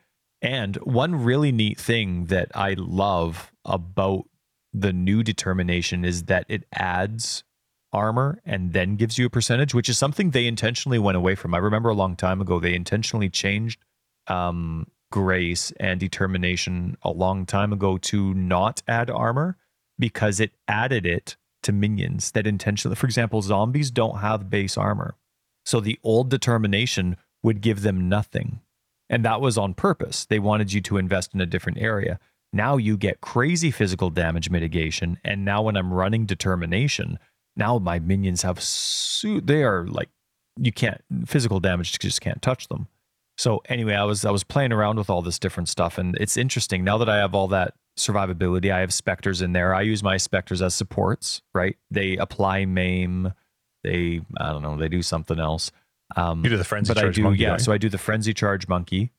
And one really neat thing that I love about the new determination is that it adds armor and then gives you a percentage, which is something they intentionally went away from. I remember a long time ago they intentionally changed um, grace and determination a long time ago to not add armor because it added it to minions that intentionally, for example, zombies don't have base armor. So the old determination would give them nothing. And that was on purpose. They wanted you to invest in a different area. Now you get crazy physical damage mitigation. And now when I'm running determination, now my minions have, su- they are like, you can't, physical damage just can't touch them. So anyway, I was I was playing around with all this different stuff, and it's interesting now that I have all that survivability. I have specters in there. I use my specters as supports. Right? They apply maim. They I don't know. They do something else. Um, you do the frenzy but charge I do, monkey, yeah. right? So I do the frenzy charge monkey.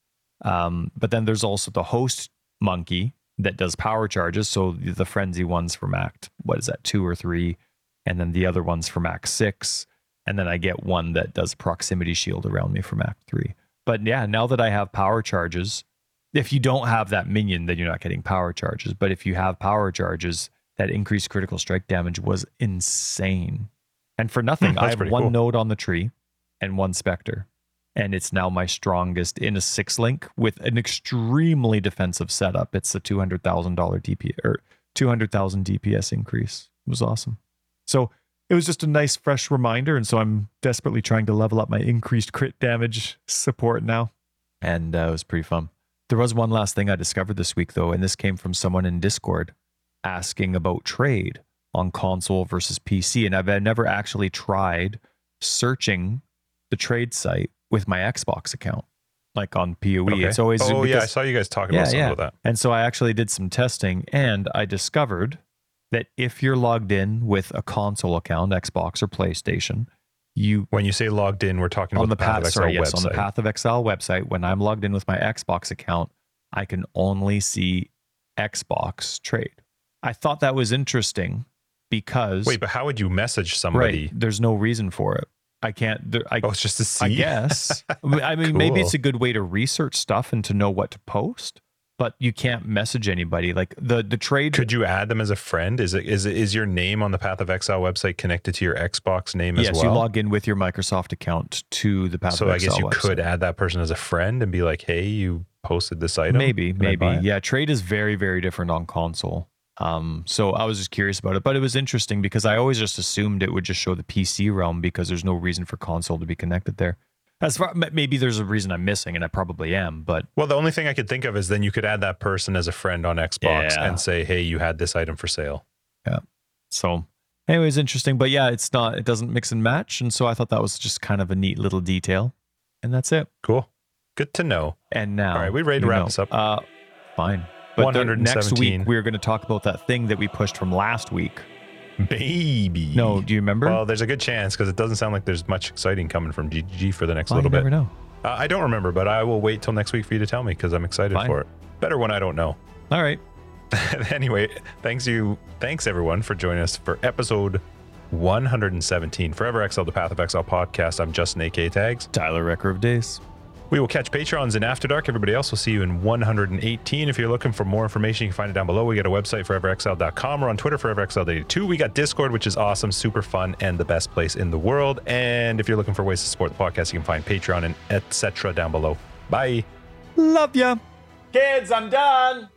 Um, but then there's also the host monkey that does power charges. So the frenzy ones from Act what is that two or three, and then the other ones from Act six, and then I get one that does proximity shield around me from Act three. But yeah, now that I have power charges, if you don't have that minion, then you're not getting power charges. But if you have power charges, that increased critical strike damage was insane. And for nothing, Hmm, I have one cool. node on the tree and one specter. And it's now my strongest in a six link with an extremely defensive setup. It's a two hundred thousand dollar DP or two hundred thousand DPS increase. It was awesome. So it was just a nice fresh reminder and so i'm desperately trying to level up my increased crit damage support now and uh, it was pretty fun there was one last thing i discovered this week though and this came from someone in discord asking about trade on console versus pc and i've never actually tried searching the trade site with my xbox account like on poe Okay. it's always oh yeah, I saw you guys talking Yeah, about yeah. that. and so I actually did some testing and I discovered that if you're logged in with a console account, Xbox or PlayStation, you When you say logged in, we're talking about on the Path path, of sorry, yes, on the website. Path of Exile website, when I'm logged in with my Xbox account, I can only see Xbox trade. I thought that was interesting because Wait, but how would you message somebody? right, there's no reason for it. I can't. There, I, Oh, it's just to see. I guess. I mean, maybe it's a good way to research stuff and to know what to post, but you can't message anybody. Like the the trade. Could you add them as a friend? Is it is it is your name on the Path of Exile website connected to your Xbox name yes, as well? you log in with your Microsoft account to the Path so of I guess you website. could add that person as a friend and be like, "Hey, you posted this item." Maybe, maybe. Yeah, trade is very, very different on console. Um, so I was just curious about it, but it was interesting because I always just assumed it would just show the PC realm because there's no reason for console to be connected there. As far maybe there's a reason I'm missing, and I probably am, but Well, the only thing I could think of is then you could add that person as a friend on Xbox Yeah. and say, "Hey, you had this item for sale." Yeah. So anyways, interesting. But yeah, it's not. It doesn't mix and match, and so I thought that was just kind of a neat little detail, and that's it. Cool. Good to know. And now, All right, we ready to wrap know, this up? Uh, fine. But next week we're going to talk about that thing that we pushed from last week. Baby. No, do you remember? Well, there's a good chance because it doesn't sound like there's much exciting coming from GG for the next Well, little bit. never know. Uh, I don't remember, but I will wait till next week for you to tell me because I'm excited Fine. for it. Better when I don't know. All right. anyway, thanks you, thanks everyone for joining us for episode 117 Forever Exile, the Path of Exile podcast. I'm Justin AK Tags. Tyler Recker of Days. We will catch patrons in After Dark. Everybody else will see you in 118. If you're looking for more information, you can find it down below. We got a website, foreverexile.com. We're on Twitter, foreverexile82. We got Discord, which is awesome, super fun, and the best place in the world. And if you're looking for ways to support the podcast, you can find Patreon and etc. down below. Bye. Love ya. Kids, I'm done.